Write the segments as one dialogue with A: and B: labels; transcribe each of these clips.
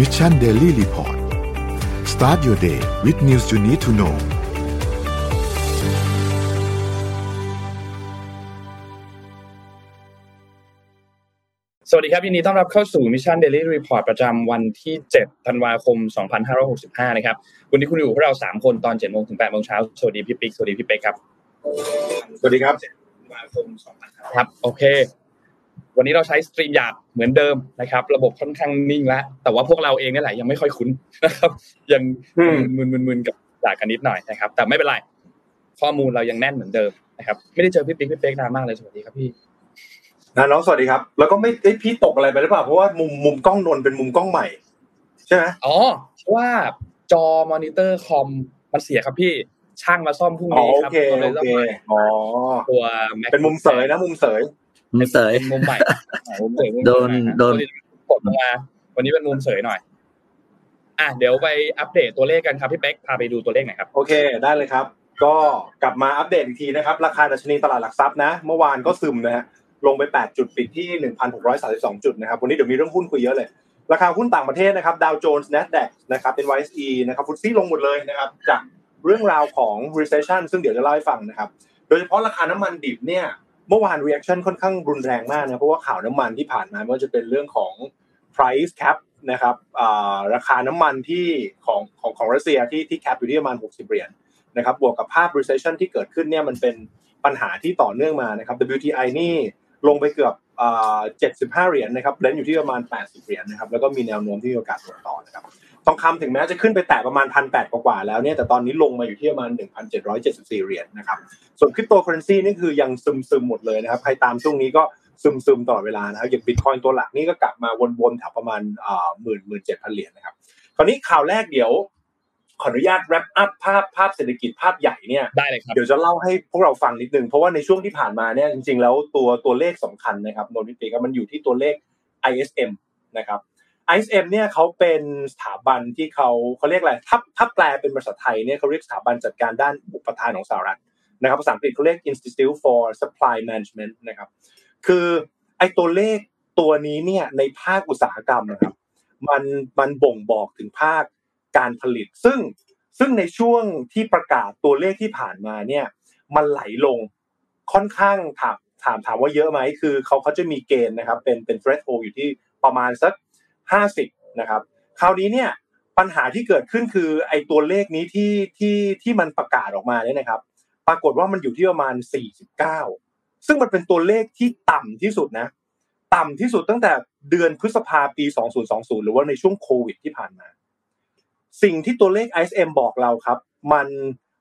A: Mission Daily Report start your day with news you need to know
B: สวัสดีครับยินดีต้อนรับเข้าสู่ Mission Daily Report ประจำวันที่ 7 ธันวาคม 2565 นะครับ วันนี้คุณอยู่กับพวกเรา 3 คนตอน 7 โมงถึง 8 โมงเช้า สวัสดีพี่ปิ๊ก สวัสดีพี่เป๊กครับ
C: สวัสดีครับ
B: ธันวาคม 2565ครับ โอเค วันนี้เราใช้สตรีมยาร์ดเหมือนเดิมนะครับ ระบบค่อนข้างนิ่งแล้วแต่ว่าพวกเราเองนี่แหละยังไม่ค่อยคุ้นนะครับยัง
C: อืม
B: มึนๆๆกับยาร์ดกันนิดหน่อยนะครับ แต่ไม่เป็นไรข้อมูลเรายังแน่นเหมือนเดิมนะครับ ไม่ได้เจอพี่ปิ๊กพี่เป๊กนานมากเลยสวัสดีครับพี่
C: นะน้องสวัสดีครับ แล้วก็ไม่เอ้ยพี่ตกอะไรไปหรือเปล่าเพราะว่ามุมมุมกล้องนนท์เป็นมุมกล้องใหม่ ใช่ไหม
B: อ๋อเพราะว่าจอมอนิเตอร์คอมมันเสียครับพี่ช่างมาซ่อมพรุ่ง
C: อ๋อ
B: นี้
C: โอ
B: ครับ
C: เค
B: ก็เล
C: โอย
B: ต้อง
C: เค
B: มา
C: อ๋อ
B: ตัว MacBook
C: เป็นมุมเสยนะมุมเสย
D: มุมเสย
B: เป็นมุมใหม่อ่ามุมเสยมุม
D: โดน
B: ใหม่ฮะ
D: โดน
B: ปกติกดลงมา วันนี้เป็นมุมเสยหน่อย อะเดี๋ยวไปอัปเดตตัวเลขกันครับพี่เป๊กพาไปดูตัวเลขหน่อยครับ
C: โอเคได้เลยครับ ก็กลับมาอัปเดตอีกทีนะครับ ราคาดัชนีตลาดหลักทรัพย์นะ เมื่อวานก็ซึมนะฮะลงไป 8 จุดปิดที่ 1,632 จุดนะครับ วันนี้เดี๋ยวมีเรื่องหุ้นคุยเยอะเลย ราคาหุ้นต่างประเทศนะครับ ดาวโจนส์ NASDAQ นะครับ เป็น YSE นะครับฟุตซี่ลงหมดเลยนะครับ จากเรื่องราวของ recession ซึ่งเดี๋ยวจะเล่าให้ฟังนะครับ โดยเฉพาะราคาน้ำมันดิบเนี่ย เมื่อวาน reaction ค่อนข้างรุนแรงมากนะเพราะว่าข่าวน้ำมันที่ผ่านมาไม่ว่าจะเป็นเรื่องของ price cap นะครับราคาน้ำมันที่ของของของรัสเซียที่ที่ cap อยู่ที่ประมาณ 60 เหรียญนะครับบวกกับภาพ recession ที่เกิดขึ้นเนี่ยมันเป็นปัญหาที่ต่อเนื่องมานะครับ WTI นี่ลงไปเกือบ75 เหรียญนะครับเลนอยู่ที่ประมาณ 80 เหรียญนะครับแล้วก็มีแนวโน้มที่มีโอกาสลงต่อนะครับ ทองคำถึงแม้จะขึ้นไปแตะประมาณ1,800กว่าๆแล้วเนี่ยแต่ตอนนี้ลงมาอยู่ที่ประมาณ1,774เหรียญนะครับส่วนคริปโตเคอเรนซีนี่คือยังซึมซึมๆหมดเลยนะครับใครตามช่วงนี้ก็ซึมซึมๆตลอดเวลานะครับอย่างบิตคอยน์ตัวหลักนี่ก็กลับมาวนๆแถวประมาณอ่าหมื่นหมื่นเจ็ดพันเหรียญนะครับคราวนี้ข่าวแรกเดี๋ยวขออนุญาต wrap up ภาพภาพเศรษฐกิจภาพใหญ่เนี่ย
B: ได้เลยครับ
C: เดี๋ยวจะเล่าให้พวกเราฟังนิดนึง เพราะว่าในช่วงที่ผ่านมาเนี่ยจริงๆ แล้วตัวตัวเลขสำคัญนะครับโนนิติก็มันอยู่ที่ตัวเลข ISM นะครับ ISM เนี่ยเขาเป็นสถาบันที่เขาเขาเรียกอะไรถ้าถ้าแปลเป็นภาษาไทยเนี่ยเขาเรียกสถาบันจัดการด้านอุปทานของสหรัฐนะครับภาษาอังกฤษเขาเรียก Institute for Supply Management นะครับ คือไอตัวเลขตัวนี้เนี่ยในภาคอุตสาหกรรมนะครับ มันมันบ่งบอกถึงภาคการผลิต ซึ่งซึ่งในช่วงที่ประกาศตัวเลขที่ผ่านมาเนี่ย มันไหลลงค่อนข้างถามถามถามว่าเยอะไหมคือเขาเขาจะมีเกณฑ์นะครับ เป็นเป็น threshold อยู่ที่ประมาณสัก ห้าสิบนะครับคราวนี้เนี่ยปัญหาที่เกิดขึ้นคือไอ้ตัวเลขนี้ที่ที่ที่มันประกาศออกมาเนี่ยนะครับ ปรากฏว่ามันอยู่ที่ประมาณ 49 ซึ่งมันเป็นตัวเลขที่ต่ำที่สุดนะ ต่ำที่สุดตั้งแต่เดือนพฤษภาปี 2020 หรือว่าในช่วงโควิดที่ผ่านมา สิ่งที่ตัวเลข ISM บอกเราครับ มัน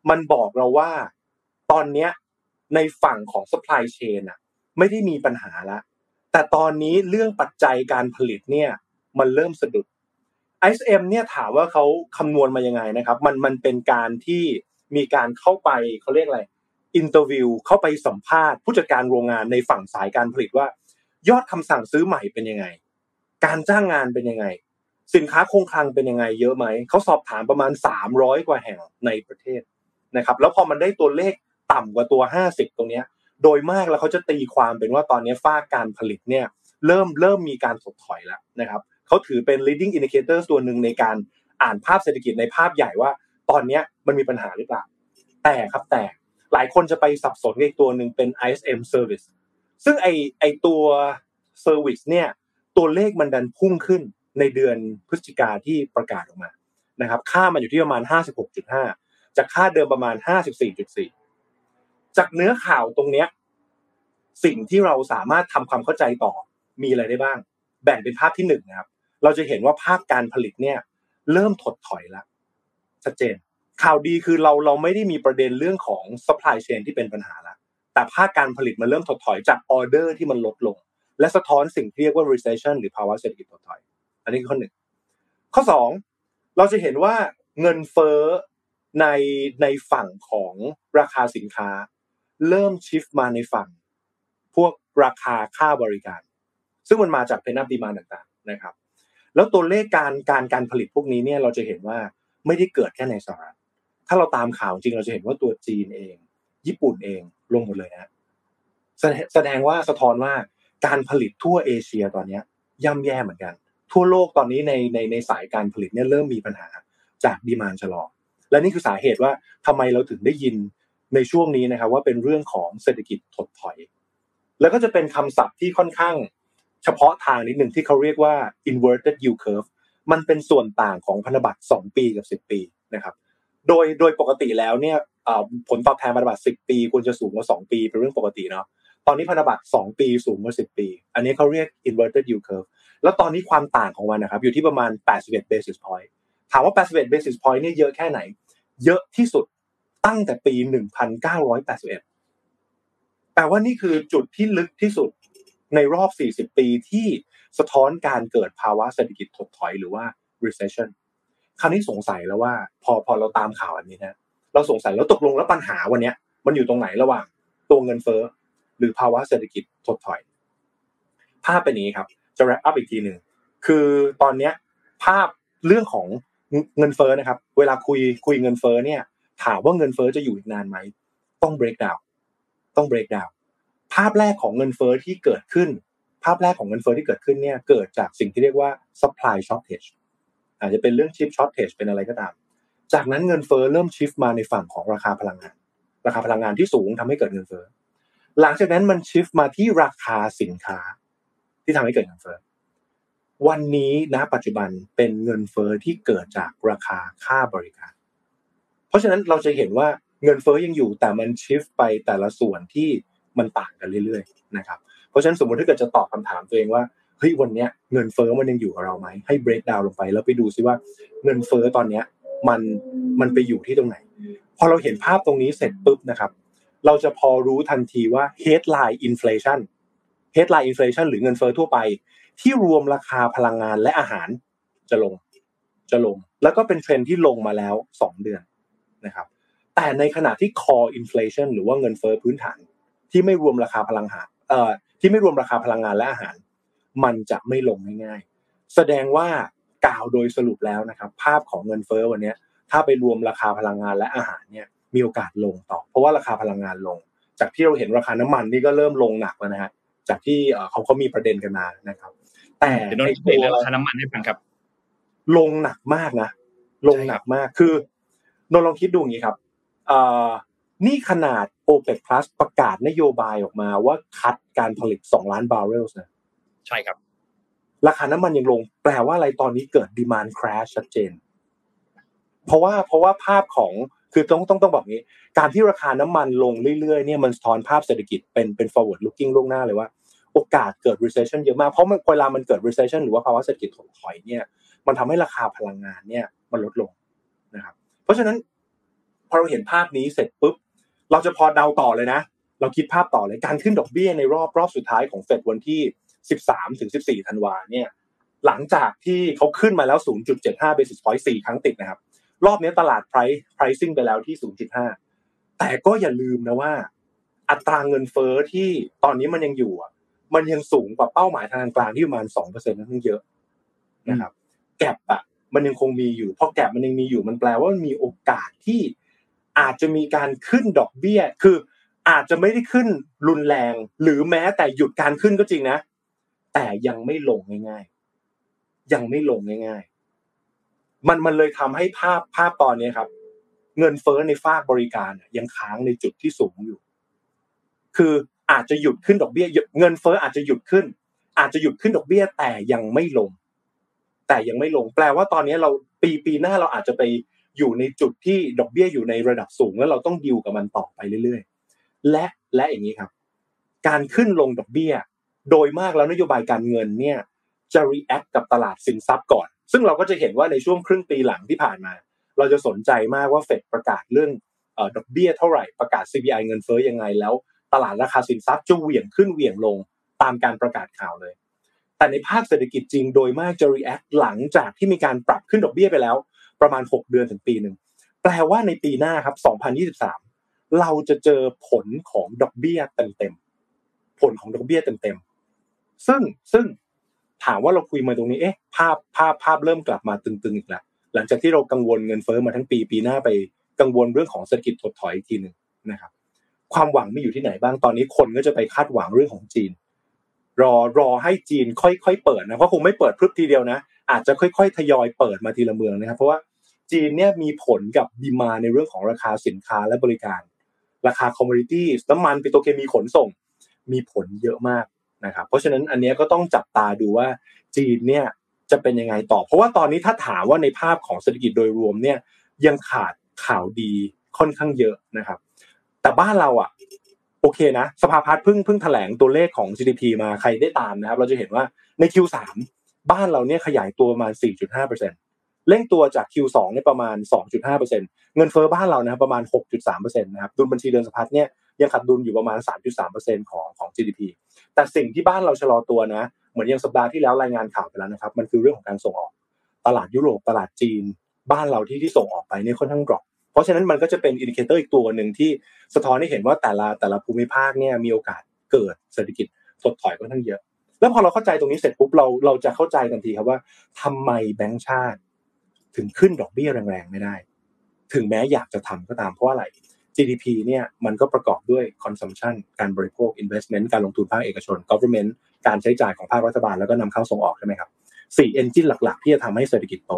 C: มันบอกเราว่าตอนเนี้ยในฝั่งของ supply chain อะไม่ได้มีปัญหาละแต่ตอนนี้เรื่องปัจจัยการผลิตเนี่ย มันเริ่มสะดุด ISM เนี่ยถามว่าเขาคำนวณมายังไงนะครับ มันมันเป็นการที่มีการเข้าไปเขาเรียกอะไร interview เข้าไปสัมภาษณ์ผู้จัดการโรงงานในฝั่งสายการผลิตว่า ยอดคำสั่งซื้อใหม่เป็นยังไง การจ้างงานเป็นยังไง สินค้าคงคลังเป็นยังไง เยอะไหมเขาสอบถามประมาณ 300 กว่าแห่งในประเทศนะครับ แล้วพอมันได้ตัวเลขต่ำกว่าตัว 50 ตรงนี้โดยมากแล้วเขาจะตีความเป็นว่าตอนนี้ฝ้าการผลิตเนี่ยเริ่มเริ่มมีการถดถอยแล้วนะครับ เขาถือเป็น leading indicator ตัวหนึ่งในการอ่านภาพเศรษฐกิจในภาพใหญ่ว่า ตอนนี้มันมีปัญหาหรือเปล่า แต่ครับแต่หลายคนจะไปสับสนกับอีกตัวหนึ่งเป็น ISM service ซึ่งไอไอตัว service เนี่ยตัวเลขมันดันพุ่งขึ้นในเดือนพฤศจิกาที่ประกาศออกมานะครับค่ามันอยู่ที่ประมาณ 56.5 จากค่าเดิมประมาณ 54.4 จากเนื้อข่าวตรงเนี้ยสิ่งที่เราสามารถทำความเข้าใจต่อมีอะไรได้บ้าง แบ่งเป็นภาพที่หนึ่งนะครับ เราจะเห็นว่าภาคการผลิตเนี่ย เริ่มถดถอยแล้วชัดเจน ข่าวดีคือเราเราไม่ได้มีประเด็นเรื่องของ supply chain ที่เป็นปัญหาแล้วแต่ภาคการผลิตมันเริ่มถดถอยจากออเดอร์ที่มันลดลง และสะท้อนสิ่งที่เรียกว่า recession หรือภาวะเศรษฐกิจถดถอย อันนี้คือข้อหนึ่งข้อสองเราจะเห็นว่าเงินเฟ้อในในฝั่งของราคาสินค้า เริ่มชิฟมาในฝั่ง พวกราคาค่าบริการ ซึ่งมันมาจากเพนับดีมาต่างๆนะครับ แล้วตัวเลขการการการผลิตพวกนี้เนี่ยเราจะเห็นว่าไม่ได้เกิดแค่ในสหรัฐ ถ้าเราตามข่าวจริงเราจะเห็นว่าตัวจีนเอง ญี่ปุ่นเองลงหมดเลยนะแสดงว่าสะท้อนว่าการผลิตทั่วเอเชียตอนนี้ย่ำแย่เหมือนกัน ทั่วโลกตอนนี้ในในในสายการผลิตเนี่ยเริ่มมีปัญหาจากดีมานชะลอและนี่คือสาเหตุว่าทำไมเราถึงได้ยินในช่วงนี้นะครับว่าเป็นเรื่องของเศรษฐกิจถดถอย แล้วก็จะเป็นคำศัพท์ที่ค่อนข้าง เฉพาะทางนิดหนึ่งที่เขาเรียกว่า inverted yield curve มันเป็นส่วนต่างของพันธบัตร2ปีกับ 10 ปีนะครับ โดยโดยปกติแล้วเนี่ยผลตอบแทนพันธบัตร10 ปีควรจะสูงกว่า 2 ปีเป็นเรื่องปกติเนาะตอนนี้พันธบัตร2ปีสูงกว่า 10 ปี อันนี้เขาเรียก inverted yield curve แล้วตอนนี้ความต่างของมันนะครับอยู่ที่ประมาณ 81 basis point ถามว่า 81 basis point นี่เยอะแค่ไหน เยอะที่สุดตั้งแต่ปี 1981 แปลว่านี่คือจุดที่ลึกที่สุด ในรอบ 40 ปีที่สะท้อนการเกิดภาวะเศรษฐกิจถดถอยหรือว่า recession คราวนี้สงสัยแล้วว่า พอพอเราตามข่าวอันนี้นะเราสงสัยแล้วตกลงแล้วปัญหาวันนี้มันอยู่ตรงไหนระหว่างตัวเงินเฟ้อหรือภาวะเศรษฐกิจถดถอย ภาพเป็นนี้ครับ จะ wrap up อีกทีหนึ่งคือตอนนี้ภาพเรื่องของเงินเฟ้อนะครับ เวลาคุยคุยเงินเฟ้อเนี่ย ถามว่าเงินเฟ้อจะอยู่อีกนานไหมต้อง break down ต้อง break down าพแรกของเงินเฟ้อที่เกิดขึ้น ภาพแรกของเงินเฟ้อที่เกิดขึ้นเนี่ยเกิดจากสิ่งที่เรียกว่า supply shortage อาจจะเป็นเรื่อง chip shortage เป็นอะไรก็ตาม จากนั้นเงินเฟ้อเริ่มชิฟมาในฝั่งของราคาพลังงาน ราคาพลังงานที่สูงทำให้เกิดเงินเฟ้อหลังจากนั้นมันชิฟมาที่ราคาสินค้า ที่ทำให้เกิดเงินเฟ้อวันนี้ณปัจจุบันเป็นเงินเฟ้อที่เกิดจากราคาค่าบริการ เพราะฉะนั้นเราจะเห็นว่าเงินเฟ้อยังอยู่แต่มันชิฟไปแต่ละส่วนที่ มันต่างกันเรื่อยๆนะครับเพราะฉะนั้นสมมติถ้าเกิดจะตอบคำถามตัวเองว่าเฮ้ยวันนี้เงินเฟ้อมันยังอยู่กับเราไหมให้ break down ลงไป แล้วไปดูซิว่าเงินเฟ้อตอนเนี้ยมันมันไปอยู่ที่ตรงไหน พอเราเห็นภาพตรงนี้เสร็จปุ๊บนะครับเราจะพอรู้ทันทีว่า headline inflation headline inflation หรือเงินเฟ้อทั่วไป ที่รวมราคาพลังงานและอาหารจะลงจะลง แล้วก็เป็นเทรนที่ลงมาแล้ว 2 เดือนนะครับแต่ในขณะที่ core inflation หรือว่าเงินเฟ้อพื้นฐาน ที่ไม่รวมราคาพลังงานเอ่อที่ไม่รวมราคาพลังงานและอาหาร มันจะไม่ลงง่ายๆ แสดงว่ากล่าวโดยสรุปแล้วนะครับ ภาพของเงินเฟ้อวันนี้ถ้าไปรวมราคาพลังงานและอาหารเนี่ยมีโอกาสลงต่อ เพราะว่าราคาพลังงานลง จากที่เราเห็นราคาน้ำมันนี่ก็เริ่มลงหนักแล้วนะฮะจากที่เขาเขามีประเด็นกันมานะครับ แต่
B: เดี๋ยวน้องเรื่องราคาน้ำมันให้ฟังครับ
C: ลงหนักมากนะลงหนักมากคือนนลองคิดดูอย่างนี้ครับ นี่ขนาด OPEC Plus ประกาศนโยบายออกมาว่าคัดการผลิต 2 ล้านบาร์เรลนะ
B: ใช่ครับ
C: ราคาน้ำมันยังลง แปลว่าอะไรตอนนี้เกิดดีมานคราชชัดเจน เพราะว่าเพราะว่าภาพของคือต้องต้องต้องบอกงี้ การที่ราคาน้ำมันลงเรื่อยๆเนี่ยมันสะท้อนภาพเศรษฐกิจเป็นเป็น forward looking ล่วงหน้าเลยว่า โอกาสเกิด recession เยอะมากเพราะเวลามันเกิด recession หรือว่าภาวะเศรษฐกิจถดถอยเนี่ย มันทำให้ราคาพลังงานเนี่ยมันลดลงนะครับ เพราะฉะนั้นพอเราเห็นภาพนี้เสร็จปุ๊บ เราจะพอเดาต่อเลยนะ เราคิดภาพต่อเลยการขึ้นดอกเบี้ยในรอบรอบสุดท้ายของเฟดวันที่ 13ถึง14ธันวาเนี่ยหลังจากที่เขาขึ้นมาแล้ว 0.75 basis point 4ครั้งติดนะครับ รอบนี้ตลาด price pricing ไปแล้วที่ 0.5 แต่ก็อย่าลืมนะว่า อัตราเงินเฟอ้อที่ตอนนี้มันยังอยู่อะ มันยังสูงกว่าเป้าหมายทางกลางที่ประมาณ 2%นั่นเยอะนะครับ แกลบอะมันยังคงมีอยู่พอแกลบมันยังมีอยู่มันแปลว่ามันมีโอกาสที่ อาจจะมีการขึ้นดอกเบี้ย คืออาจจะไม่ได้ขึ้นรุนแรง หรือแม้แต่หยุดการขึ้นก็จริงนะ แต่ยังไม่ลงง่าย ๆ ยังไม่ลงง่าย ๆ มันมันเลยทำให้ภาพภาพตอนนี้ครับ เงินเฟ้อในฝากบริการยังค้างในจุดที่สูงอยู่ คืออาจจะหยุดขึ้นดอกเบี้ยเงินเฟ้ออาจจะหยุดขึ้น อาจจะหยุดขึ้นดอกเบี้ย แต่ยังไม่ลง แต่ยังไม่ลง แปลว่าตอนนี้เราปีปีหน้าเราอาจจะไป อยู่ในจุดที่ดอกเบี้ยอยู่ในระดับสูง แล้วเราต้องดิวกับมันต่อไปเรื่อยๆ และและอย่างนี้ครับ การขึ้นลงดอกเบี้ย โดยมากแล้วนโยบายการเงินเนี่ยจะ react กับตลาดสินทรัพย์ก่อน ซึ่งเราก็จะเห็นว่าในช่วงครึ่งปีหลังที่ผ่านมา เราจะสนใจมากว่าเฟดประกาศเรื่องดอกเบี้ยเท่าไหร่ประกาศ CPI เงินเฟ้อยังไงแล้ว ตลาดราคาสินทรัพย์จะเหวี่ยงขึ้นเหวี่ยงลงตามการประกาศข่าวเลย แต่ในภาคเศรษฐกิจจริงโดยมากจะ react หลังจากที่มีการปรับขึ้นดอกเบี้ยไปแล้ว ประมาณ 6 เดือนถึงปีหนึ่งแปลว่าในปีหน้าครับ 2023 เราจะเจอผลของดอกเบี้ยเต็มๆผลของดอกเบี้ยเต็มๆซึ่งซึ่งถามว่าเราคุยมาตรงนี้เอ๊ะภาพภาพภาพเริ่มกลับมาตึงๆอีกแล้วหลังจากที่เรากังวลเงินเฟ้อมาทั้งปีปีหน้าไปกังวลเรื่องของเศรษฐกิจถดถอยอีกทีหนึ่งนะครับความหวังไม่อยู่ที่ไหนบ้างตอนนี้คนก็จะไปคาดหวังเรื่องของจีน รอรอให้จีนค่อยๆเปิดนะเพราะคงไม่เปิดพรึบทีเดียวนะ อาจจะค่อยๆทยอยเปิดมาทีละเมืองนะครับ เพราะว่า จีนเนี่ยมีผลกับดีมาในเรื่องของราคาสินค้าและบริการ ราคาคอมมูนิตี้น้ำมันปิโตรเคมีขนส่ง มีผลเยอะมากนะครับเพราะฉะนั้นอันนี้ก็ต้องจับตาดูว่าจีนเนี่ยจะเป็นยังไงต่อ เพราะว่าตอนนี้ถ้าถามว่าในภาพของเศรษฐกิจโดยรวมเนี่ยยังขาดข่าวดีค่อนข้างเยอะนะครับ แต่บ้านเราอะโอเคนะ สภาพัฒน์เพิ่งเพิ่งแถลงตัวเลขของ GDP มาใครได้ตามนะครับ เราจะเห็นว่าใน Q3 บ้านเราเนี่ยขยายตัวประมาณ4.5% เร่งตัวจาก Q2 เนี่ยประมาณ 2.5%เงินเฟ้อบ้านเรานะครับประมาณ 6.3%นะครับดุลบัญชีเดินสะพัดเนี่ยยังขาดดุลอยู่ประมาณ 3.3%ของของ GDP แต่สิ่งที่บ้านเราชะลอตัวนะ เหมือนอย่างสัปดาห์ที่แล้วรายงานข่าวไปแล้วนะครับ มันคือเรื่องของการส่งออก ตลาดยุโรปตลาดจีน บ้านเราที่ที่ส่งออกไปเนี่ยค่อนข้างกรอบเพราะฉะนั้นมันก็จะเป็น indicator อีกตัวหนึ่งที่สะท้อนให้เห็นว่าแต่ละแต่ละภูมิภาคเนี่ยมีโอกาสเกิดเศรษฐกิจถดถอยค่อนข้างเยอะ แล้วพอเราเข้าใจตรงนี้เสร็จปุ๊บเราเราจะเข้าใจทันทีครับว่าทำไมแบงก์ชาติ ถึงขึ้นดอกเบี้ยแรงๆไม่ได้ ถึงแม้อยากจะทำก็ตามเพราะอะไร GDP เนี่ยมันก็ประกอบด้วย consumption การบริโภค investment การลงทุนภาคเอกชน government การใช้จ่ายของภาครัฐบาลแล้วก็นำเข้าส่งออกใช่ไหมครับสี่เอนจินหลักๆ ที่จะทำให้เศรษฐกิจโต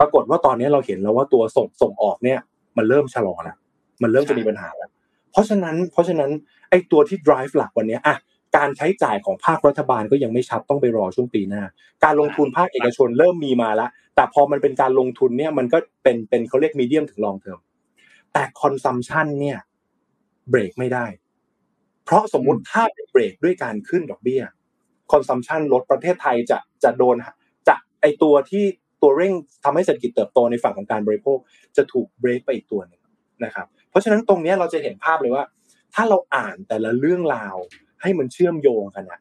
C: ปรากฏว่าตอนนี้เราเห็นแล้วว่าตัวส่งส่งออกเนี่ย มันเริ่มชะลอแล้วมันเริ่มจะมีปัญหาแล้ว เพราะฉะนั้นเพราะฉะนั้นไอ้ตัวที่ drive หลักวันนี้อะการใช้จ่ายของภาครัฐบาลก็ยังไม่ชัดต้องไปรอช่วงปีหน้า การลงทุนภาคเอกชนเริ่มมีมาแล้ว แต่พอมันเป็นการลงทุนเนี่ยมันก็เป็นเป็นเขาเรียก medium ถึง long term แต่ consumption เนี่ยเบรกไม่ได้ เพราะสมมุติถ้าเบรกด้วยการขึ้นดอกเบี้ย consumption ลดประเทศไทยจะจะโดนจะไอตัวที่ตัวเร่งทำให้เศรษฐกิจเติบโตในฝั่งของการบริโภค จะถูกเบรกไปอีกตัวหนึ่งนะครับเพราะฉะนั้นตรงนี้เราจะเห็นภาพเลยว่า ถ้าเราอ่านแต่ละเรื่องราวให้มันเชื่อมโยงกันอะ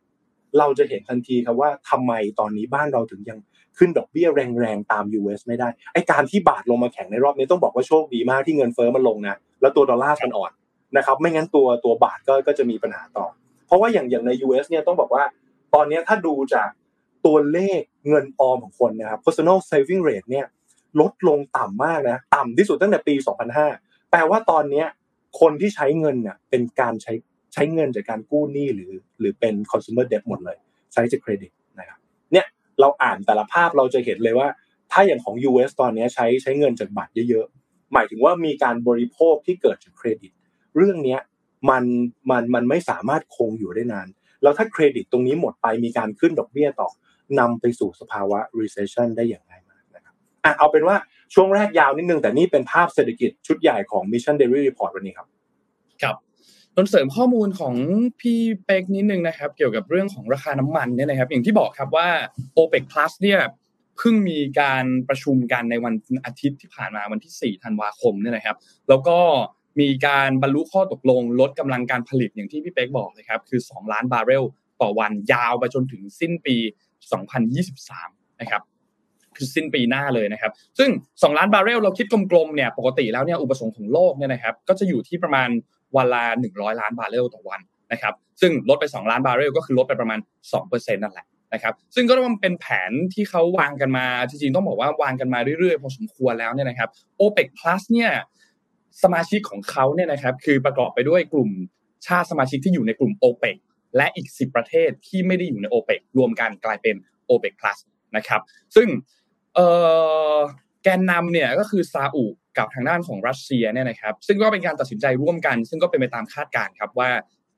C: เราจะเห็นทันทีครับว่าทำไมตอนนี้บ้านเราถึงยัง ขึ้นดอกเบี้ยแรงๆตาม US ไม่ได้ไอการที่บาทลงมาแข็งในรอบนี้ต้องบอกว่าโชคดีมากที่เงินเฟ้อมันลงนะแล้วตัวดอลลาร์มันอ่อนนะครับไม่งั้นตัวตัวบาทก็ก็จะมีปัญหาต่อ เพราะว่าอย่างอย่างใน US เนี่ยต้องบอกว่า ตอนนี้ถ้าดูจากตัวเลขเงินออมของคนนะครับ personal saving rate เนี่ยลดลงต่ำมากนะต่ำที่สุดตั้งแต่ปี 2005 แปลว่าตอนนี้คนที่ใช้เงินเนี่ยเป็นการใช้ใช้เงินจากการกู้หนี้หรือ หรือเป็น consumer debt หมดเลย ใช้จากเครดิต เราอ่านแต่ละภาพเราจะเห็นเลยว่า ถ้าอย่างของ US ตอนนี้ใช้ใช้เงินจากบัตรเยอะๆ หมายถึงว่ามีการบริโภคที่เกิดจากเครดิต เรื่องนี้มันมันมันไม่สามารถคงอยู่ได้นาน แล้วถ้าเครดิตตรงนี้หมดไปมีการขึ้นดอกเบี้ยต่อนำไปสู่สภาวะ recession ได้อย่างไรมากนะครับอะเอาเป็นว่าช่วงแรกยาวนิดนึงแต่นี่เป็นภาพเศรษฐกิจชุดใหญ่ของ Mission Daily Report วันนี้ครับ
B: ครับ นนเสริมข้อมูลของพี่เป๊กนิดนึงนะครับ เกี่ยวกับเรื่องของราคาน้ำมันเนี่ยนะครับ อย่างที่บอกครับว่า OPEC Plus เนี่ยเพิ่งมีการประชุมกันในวันอาทิตย์ที่ผ่านมาวันที่ 4 ธันวาคมเนี่ยนะครับ แล้วก็มีการบรรลุข้อตกลงลดกำลังการผลิตอย่างที่พี่เป๊กบอกเลยครับ คือ 2 ล้านบาร์เรลต่อวันยาวไปจนถึงสิ้นปี 2023 นะครับคือสิ้นปีหน้าเลยนะครับ ซึ่ง 2 ล้านบาร์เรลเราคิดกลมๆเนี่ยปกติแล้วเนี่ยอุปสงค์ของโลกเนี่ยนะครับ ก็จะอยู่ที่ประมาณ วันละ100ล้านบาร์เรลต่อวันนะครับซึ่งลดไป 2 ล้านบาร์เรลก็คือลดไปประมาณ2%นั่นแหละนะครับซึ่งก็ต้องเป็นแผนที่เขาวางกันมาจริงๆต้องบอกว่าวางกันมาเรื่อยๆพอสมควรแล้วเนี่ยนะครับ OPEC Plus เนี่ยสมาชิกของเขาเนี่ยนะครับคือประกอบไปด้วยกลุ่มชาติสมาชิกที่อยู่ในกลุ่ม OPEC และอีก 10 ประเทศที่ไม่ได้อยู่ใน OPEC รวมกันกลายเป็น OPEC Plus นะครับซึ่งแกนนำเนี่ยก็คือซาอุ กับทางด้านของรัสเซียเนี่ยนะครับซึ่งก็เป็นการตัดสินใจร่วมกัน ซึ่งก็เป็นไปตามคาดการณ์ครับว่า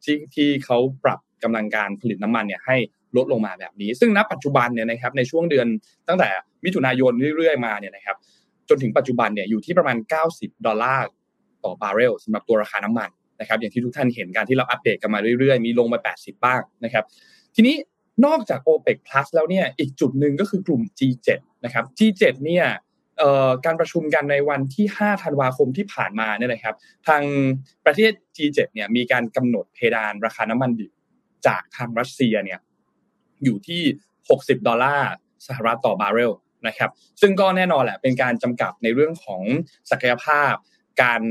B: ที่ที่เขาปรับกำลังการผลิตน้ำมันเนี่ยให้ลดลงมาแบบนี้ ซึ่งณปัจจุบันเนี่ยนะครับในช่วงเดือนตั้งแต่มิถุนายนเรื่อยๆมาเนี่ยนะครับจนถึงปัจจุบันเนี่ยอยู่ที่ประมาณ 90 ดอลลาร์ต่อบาร์เรลสำหรับตัวราคาน้ำมันนะครับอย่างที่ทุกท่านเห็นการที่เราอัปเดตกันมาเรื่อยๆ มีลงมา 80 บ้างนะครับ ทีนี้นอกจาก OPEC Plus แล้วเนี่ยอีกจุดหนึ่งก็คือกลุ่ม G7 นะครับ G7 เนี่ย การประชุมกันในวันที่ 5 ธันวาคมที่ผ่านมาเนี่ยนะครับ ทางประเทศ G7 เนี่ยมีการกำหนดเพดานราคาน้ำมันดิบจากทางรัสเซียเนี่ยอยู่ที่ 60 ดอลลาร์สหรัฐต่อบาร์เรลนะครับ ซึ่งก็แน่นอนแหละเป็นการจำกัดในเรื่องของศักยภาพการ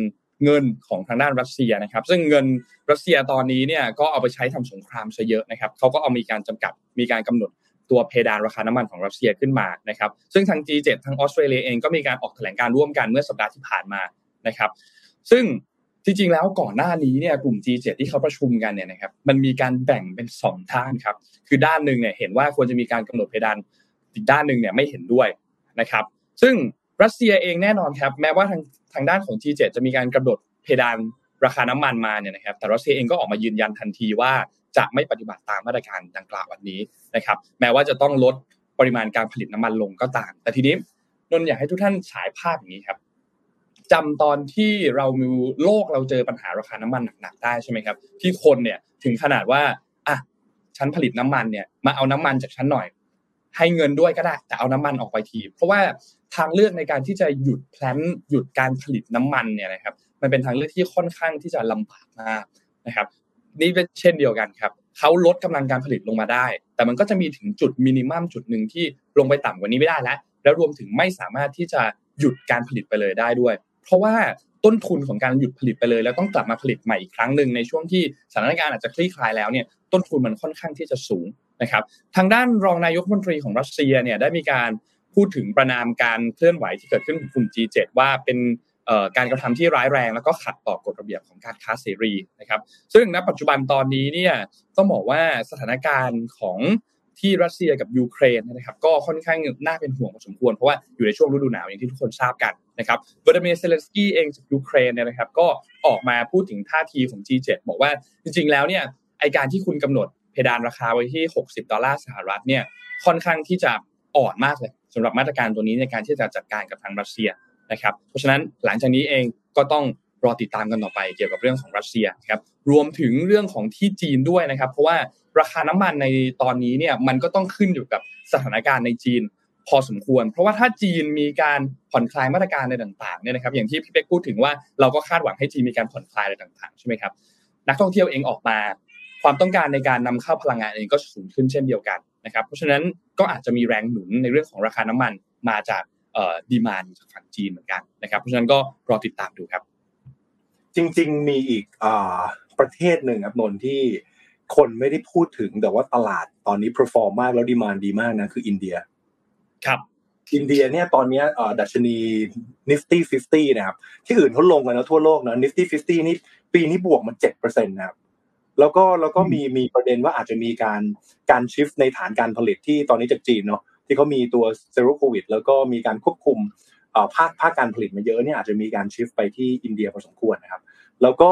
B: เงินของทางด้านรัสเซียนะครับ ซึ่งเงินรัสเซียตอนนี้เนี่ยก็เอาไปใช้ทำสงครามซะเยอะนะครับเขาก็เอามีการจำกัดมีการกำหนด ตัวเพดานราคาน้ำมันของรัสเซียขึ้นมานะครับซึ่งทาง G7 ทางออสเตรเลียเองก็มีการออกแถลงการร่วมกันเมื่อสัปดาห์ที่ผ่านมานะครับ ซึ่งจริงๆแล้วก่อนหน้านี้เนี่ยกลุ่ม G7 ที่เขาประชุมกันเนี่ยนะครับมันมีการแบ่งเป็นสองด้านครับคือด้านหนึ่งเนี่ยเห็นว่าควรจะมีการกำหนดเพดานอีกด้านหนึ่งเนี่ยไม่เห็นด้วยนะครับ ซึ่งรัสเซียเองแน่นอนครับแม้ว่าทางทางด้านของ G7 จะมีการกำหนดเพดานราคาน้ำมันมาเนี่ยนะครับแต่รัสเซียเองก็ออกมายืนยันทันทีว่า จะไม่ปฏิบัติตามมาตรการดังกล่าววันนี้นะครับ แม้ว่าจะต้องลดปริมาณการผลิตน้ำมันลงก็ตาม แต่ทีนี้นนอยากให้ทุกท่านฉายภาพอย่างนี้ครับจำตอนที่เรามีโลกเราเจอปัญหาราคาน้ำมันหนักๆได้ใช่ไหมครับ ที่คนเนี่ยถึงขนาดว่าอะฉันผลิตน้ำมันเนี่ยมาเอาน้ำมันจากฉันหน่อย ให้เงินด้วยก็ได้ แต่เอาน้ำมันออกไปที เพราะว่าทางเลือกในการที่จะหยุดแพลนหยุดการผลิตน้ำมันเนี่ยนะครับ มันเป็นทางเลือกที่ค่อนข้างที่จะลำบากมากนะครับ นี่เป็นเช่นเดียวกันครับเขาลดกำลังการผลิตลงมาได้ แต่มันก็จะมีถึงจุดมินิมัมจุดหนึ่งที่ลงไปต่ำกว่านี้ไม่ได้แล้ว แล้วรวมถึงไม่สามารถที่จะหยุดการผลิตไปเลยได้ด้วย เพราะว่าต้นทุนของการหยุดผลิตไปเลย แล้วต้องกลับมาผลิตใหม่อีกครั้งหนึ่งในช่วงที่สถานการณ์อาจจะคลี่คลายแล้วเนี่ยต้นทุนมันค่อนข้างที่จะสูงนะครับ ทางด้านรองนายกมนตรีของรัสเซียเนี่ยได้มีการพูดถึงประนามการเคลื่อนไหวที่เกิดขึ้นของกลุ่ม G7 ว่าเป็น การกระทำที่ร้ายแรง แล้วก็ขัดต่อกฎระเบียบของการค้าเสรีนะครับ ซึ่งณปัจจุบันตอนนี้เนี่ยต้องบอกว่าสถานการณ์ของที่รัสเซียกับยูเครนนะครับก็ค่อนข้างน่าเป็นห่วงพอสมควร เพราะว่าอยู่ในช่วงฤดูหนาวอย่างที่ทุกคนทราบกันนะครับวลาดิเมียร์เซเลนสกี้เองจากยูเครนเนี่ยนะครับก็ออกมาพูดถึงท่าทีของ G7 บอกว่าจริง ๆ แล้วเนี่ยไอการที่คุณกำหนดเพดานราคาไว้ที่ 60 ดอลลาร์สหรัฐเนี่ยค่อนข้างที่จะอ่อนมากเลยสำหรับมาตรการตัวนี้ในการที่จะจัดการกับทางรัสเซีย นะครับ เพราะฉะนั้นหลังจากนี้เองก็ต้องรอติดตามกันต่อไปเกี่ยวกับเรื่องของรัสเซียครับรวมถึงเรื่องของที่จีนด้วยนะครับ เพราะว่าราคาน้ำมันในตอนนี้เนี่ยมันก็ต้องขึ้นอยู่กับสถานการณ์ในจีนพอสมควร เพราะว่าถ้าจีนมีการผ่อนคลายมาตรการในต่างๆเนี่ยนะครับ อย่างที่พี่เป๊กพูดถึงว่าเราก็คาดหวังให้จีนมีการผ่อนคลายอะไรต่างๆใช่ไหมครับนักท่องเที่ยวเองออกมา ความต้องการในการนำเข้าพลังงานเองก็สูงขึ้นเช่นเดียวกันนะครับ เพราะฉะนั้นก็อาจจะมีแรงหนุนในเรื่องของราคาน้ำมันมาจาก ดีมานจากฝั่งจีนเหมือนกันนะครับ เพราะฉะนั้นก็รอติดตามดูครับ
C: จริง ๆ มีอีกอ่าประเทศหนึ่งครับนนที่คนไม่ได้พูดถึงแต่ว่าตลาดตอนนี้ perform มากแล้วดีมานดีมากนะคืออินเดีย
B: ครับ
C: อินเดียเนี่ยตอนนี้ดัชนี Nifty 50นะครับ ที่อื่นเขาลงกันแล้วทั่วโลกนะ Nifty 50นี่ปีนี้บวกมัน7%นะครับแล้วก็แล้วก็มีมีประเด็นว่าอาจจะมีการการชิฟในฐานการผลิตที่ตอนนี้จากจีนเนาะ ที่เขามีตัวเซโรโควิด แล้วก็มีการควบคุมภาคภาคการผลิตมาเยอะเนี่ยอาจจะมีการชิฟไปที่อินเดียพอสมควรนะครับ แล้วก็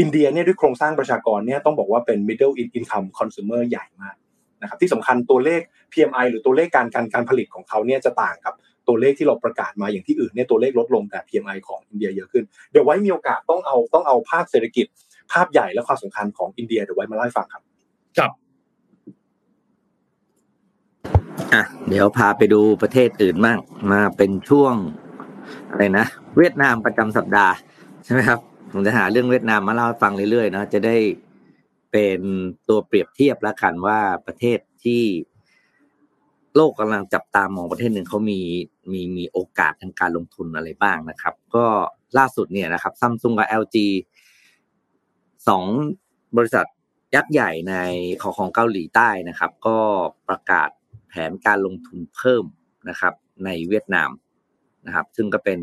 C: อินเดียเนี่ยด้วยโครงสร้างประชากรเนี่ยต้องบอกว่าเป็น middle income consumer ใหญ่มากนะครับที่สำคัญตัวเลข PMI หรือตัวเลขการการการผลิตของเขาเนี่ยจะต่างกับตัวเลขที่เราประกาศมาอย่างที่อื่นเนี่ยตัวเลขลดลงแต่ PMI ของอินเดียเยอะขึ้น เดี๋ยวไว้มีโอกาสต้องเอาต้องเอาภาพเศรษฐกิจ ภาพใหญ่และความสำคัญของอินเดียเดี๋ยวไว้มาเล่าให้ฟังครับ
B: ครับ
D: อะเดี๋ยวพาไปดูประเทศอื่นบ้างมาเป็นช่วงอะไรนะเวียดนามประจำสัปดาห์ใช่ไหมครับผมจะหาเรื่องเวียดนามมาเล่าฟังเรื่อยๆเนาะจะได้เป็นตัวเปรียบเทียบแล้วกันว่าประเทศที่โลกกำลังจับตามองประเทศหนึ่งเขามีมีมีโอกาสทางการลงทุนอะไรบ้างนะครับ ก็ล่าสุดเนี่ยนะครับซัมซุงกับ LG สองบริษัทยักษ์ใหญ่ในของของเกาหลีใต้นะครับ ก็ประกาศ แผนการลงทุนเพิ่มนะครับในเวียดนามนะครับ ซึ่งก็เป็น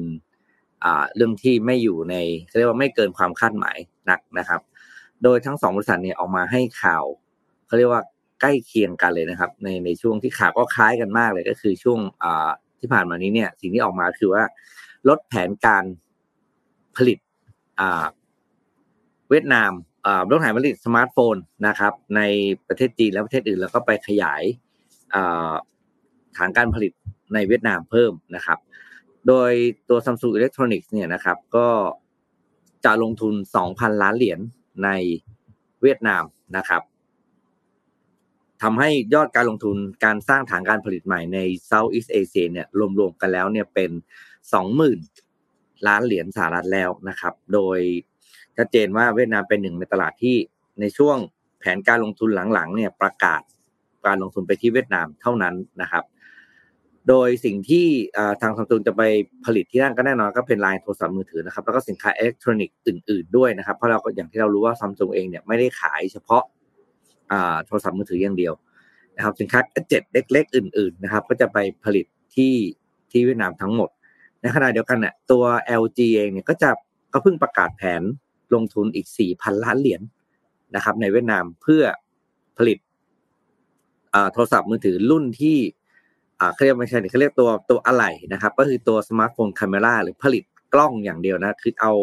D: เรื่องที่ไม่อยู่ในเรียกว่าไม่เกินความคาดหมายนักนะครับ โดยทั้งสองบริษัทเนี่ยออกมาให้ข่าวเขาเรียกว่าใกล้เคียงกันเลยนะครับ ในในช่วงที่ข่าวก็คล้ายกันมากเลยก็คือช่วงที่ผ่านมานี้เนี่ยสิ่งที่ออกมาคือว่า ลดแผนการผลิตเวียดนามลดแผนผลิตสมาร์ทโฟนนะครับ ในประเทศจีนและประเทศอื่นแล้วก็ไปขยาย ฐานการผลิตในเวียดนามเพิ่มนะครับ โดยตัว Samsung Electronics เนี่ยนะครับ ก็จะลงทุน 2,000 ล้านเหรียญในเวียดนามนะครับทำให้ยอดการลงทุนการสร้างฐานการผลิตใหม่ใน Southeast Asia เนี่ยรวมๆกันแล้วเนี่ยเป็น 20,000 ล้านเหรียญสหรัฐแล้วนะครับ โดยชัดเจนว่าเวียดนามเป็นหนึ่งในตลาดที่ในช่วงแผนการลงทุนหลังๆเนี่ยประกาศ การลงทุนไปที่เวียดนามเท่านั้นนะครับ โดยสิ่งที่ทางซัมซุงจะไปผลิตที่นั่นก็แน่นอนก็เป็นไลน์โทรศัพท์มือถือนะครับ แล้วก็สินค้าอิเล็กทรอนิกส์อื่น ๆด้วยนะครับ เพราะเราก็อย่างที่เรารู้ว่าซัมซุงเองเนี่ยไม่ได้ขายเฉพาะโทรศัพท์มือถืออย่างเดียวนะครับ สินค้า gadget เล็ก ๆ อื่น ๆ นะครับ ก็จะไปผลิตที่ที่เวียดนามทั้งหมด ในขณะเดียวกันเนี่ยตัว LG เองเนี่ยก็จะก็เพิ่งประกาศแผนลงทุนอีกสี่พันล้านเหรียญนะครับ ในเวียดนามเพื่อผลิต โทรศัพท์มือถือรุ่นที่เขาเรียกไม่ใช่เขาเรียกตัวตัวอะไหล่นะครับ ก็คือตัว smartphone camera หรือผลิตกล้องอย่างเดียวนะคือเอา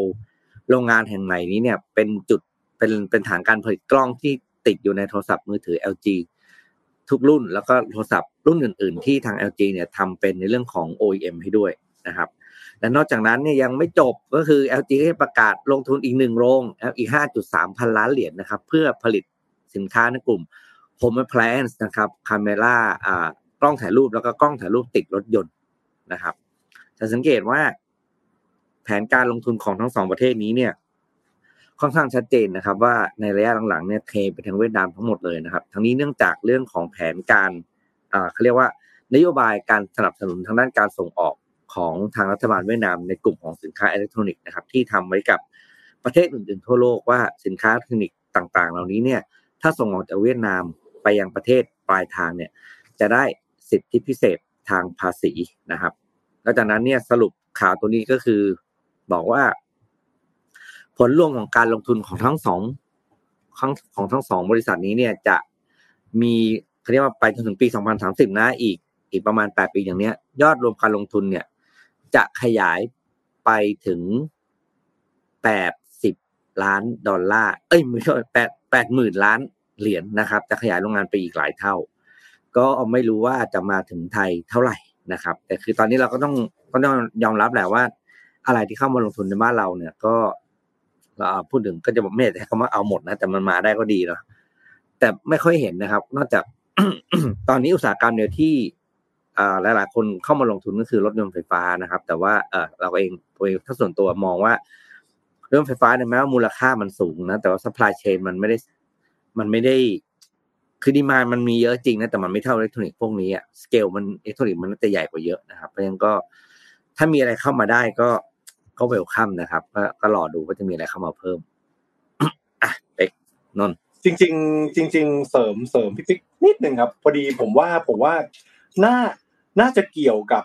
D: โรงงานแห่งใหม่นี้เนี่ยเป็นจุดเป็นเป็นฐานการผลิตกล้องที่ติดอยู่ในโทรศัพท์มือถือ LG ทุกรุ่น แล้วก็โทรศัพท์รุ่นอื่น ๆ ที่ทาง LG เนี่ยทำเป็นในเรื่องของ OEM ให้ด้วยนะครับและนอกจากนั้นเนี่ยยังไม่จบก็คือ LG ได้ประกาศลงทุนอีกหนึ่งโรงอีก 5.3 พันล้านเหรียญนะครับ เพื่อผลิตสินค้าในกลุ่ม Home Appliance นะครับคาเมล่าอ่ากล้องถ่ายรูปแล้วก็กล้องถ่ายรูปติดรถยนต์นะครับ จะสังเกตว่า แผนการลงทุนของทั้งสองประเทศนี้เนี่ย ค่อนข้างชัดเจนนะครับ ว่าในระยะหลังๆเนี่ยเทไปทางเวียดนามทั้งหมดเลยนะครับ ทั้งนี้เนื่องจากเรื่องของแผนการอ่าเขาเรียกว่านโยบายการสนับสนุนทางด้านการส่งออกของทางรัฐบาลเวียดนามในกลุ่มของสินค้าอิเล็กทรอนิกส์นะครับ ที่ทำไว้กับประเทศอื่นๆทั่วโลกว่าสินค้าอิเล็กทรอนิกส์ต่างๆ เหล่านี้เนี่ย ถ้าส่งออกจากเวียดนาม ไปยังประเทศปลายทางเนี่ยจะได้สิทธิพิเศษทางภาษีนะครับ แล้วจากนั้นเนี่ยสรุปข่าวตัวนี้ก็คือบอกว่า ผลรวมของการลงทุนของทั้งสองของของทั้งสองบริษัทนี้เนี่ยจะมีเขาเรียกว่าไปจนถึงปี 2030 นะอีก อีกประมาณ 8 ปีอย่างเนี้ย ยอดรวมการลงทุนเนี่ย จะขยายไปถึง 80 ล้านดอลลาร์ เอ้ยไม่ใช่แปดแปดหมื่นล้าน เหรียญนะครับ จะขยายโรงงานไปอีกหลายเท่า ก็ไม่รู้ว่าจะมาถึงไทยเท่าไหร่นะครับ แต่คือตอนนี้เราก็ต้องก็ต้องยอมรับแหละว่า อะไรที่เข้ามาลงทุนในบ้านเราเนี่ยก็พูดถึงก็จะบอกไม่ใช่คำว่าเอาหมดนะ แต่มันมาได้ก็ดีเนาะแต่ไม่ค่อยเห็นนะครับ นอกจากตอนนี้อุตสาหกรรมเดียวที่หลายๆคนเข้ามาลงทุนก็คือรถยนต์ไฟฟ้านะครับ แต่ว่าเราเองตัวเองถ้าส่วนตัวมองว่าเรื่องไฟฟ้าเนี่ยแม้ว่ามูลค่ามันสูงนะแต่ว่า supply chain มันไม่ได้ มันไม่ได้คือดีมามันมีเยอะจริงนะแต่มันไม่เท่าอิเล็กทรอนิกส์พวกนี้อะสเกลมันอิเล็กทรอนิกส์มันจะใหญ่กว่าเยอะนะครับ เพราะฉะนั้นก็ถ้ามีอะไรเข้ามาได้ก็ก็เวลคัมนะครับก็ก็รอดูว่าจะมีอะไรเข้ามาเพิ่มอะเป๊กนน
C: จริง ๆ จริง ๆ เสริมเสริมพี่ปิ๊กนิดนึงครับ พอดีผมว่าผมว่าน่าน่าจะเกี่ยวกับ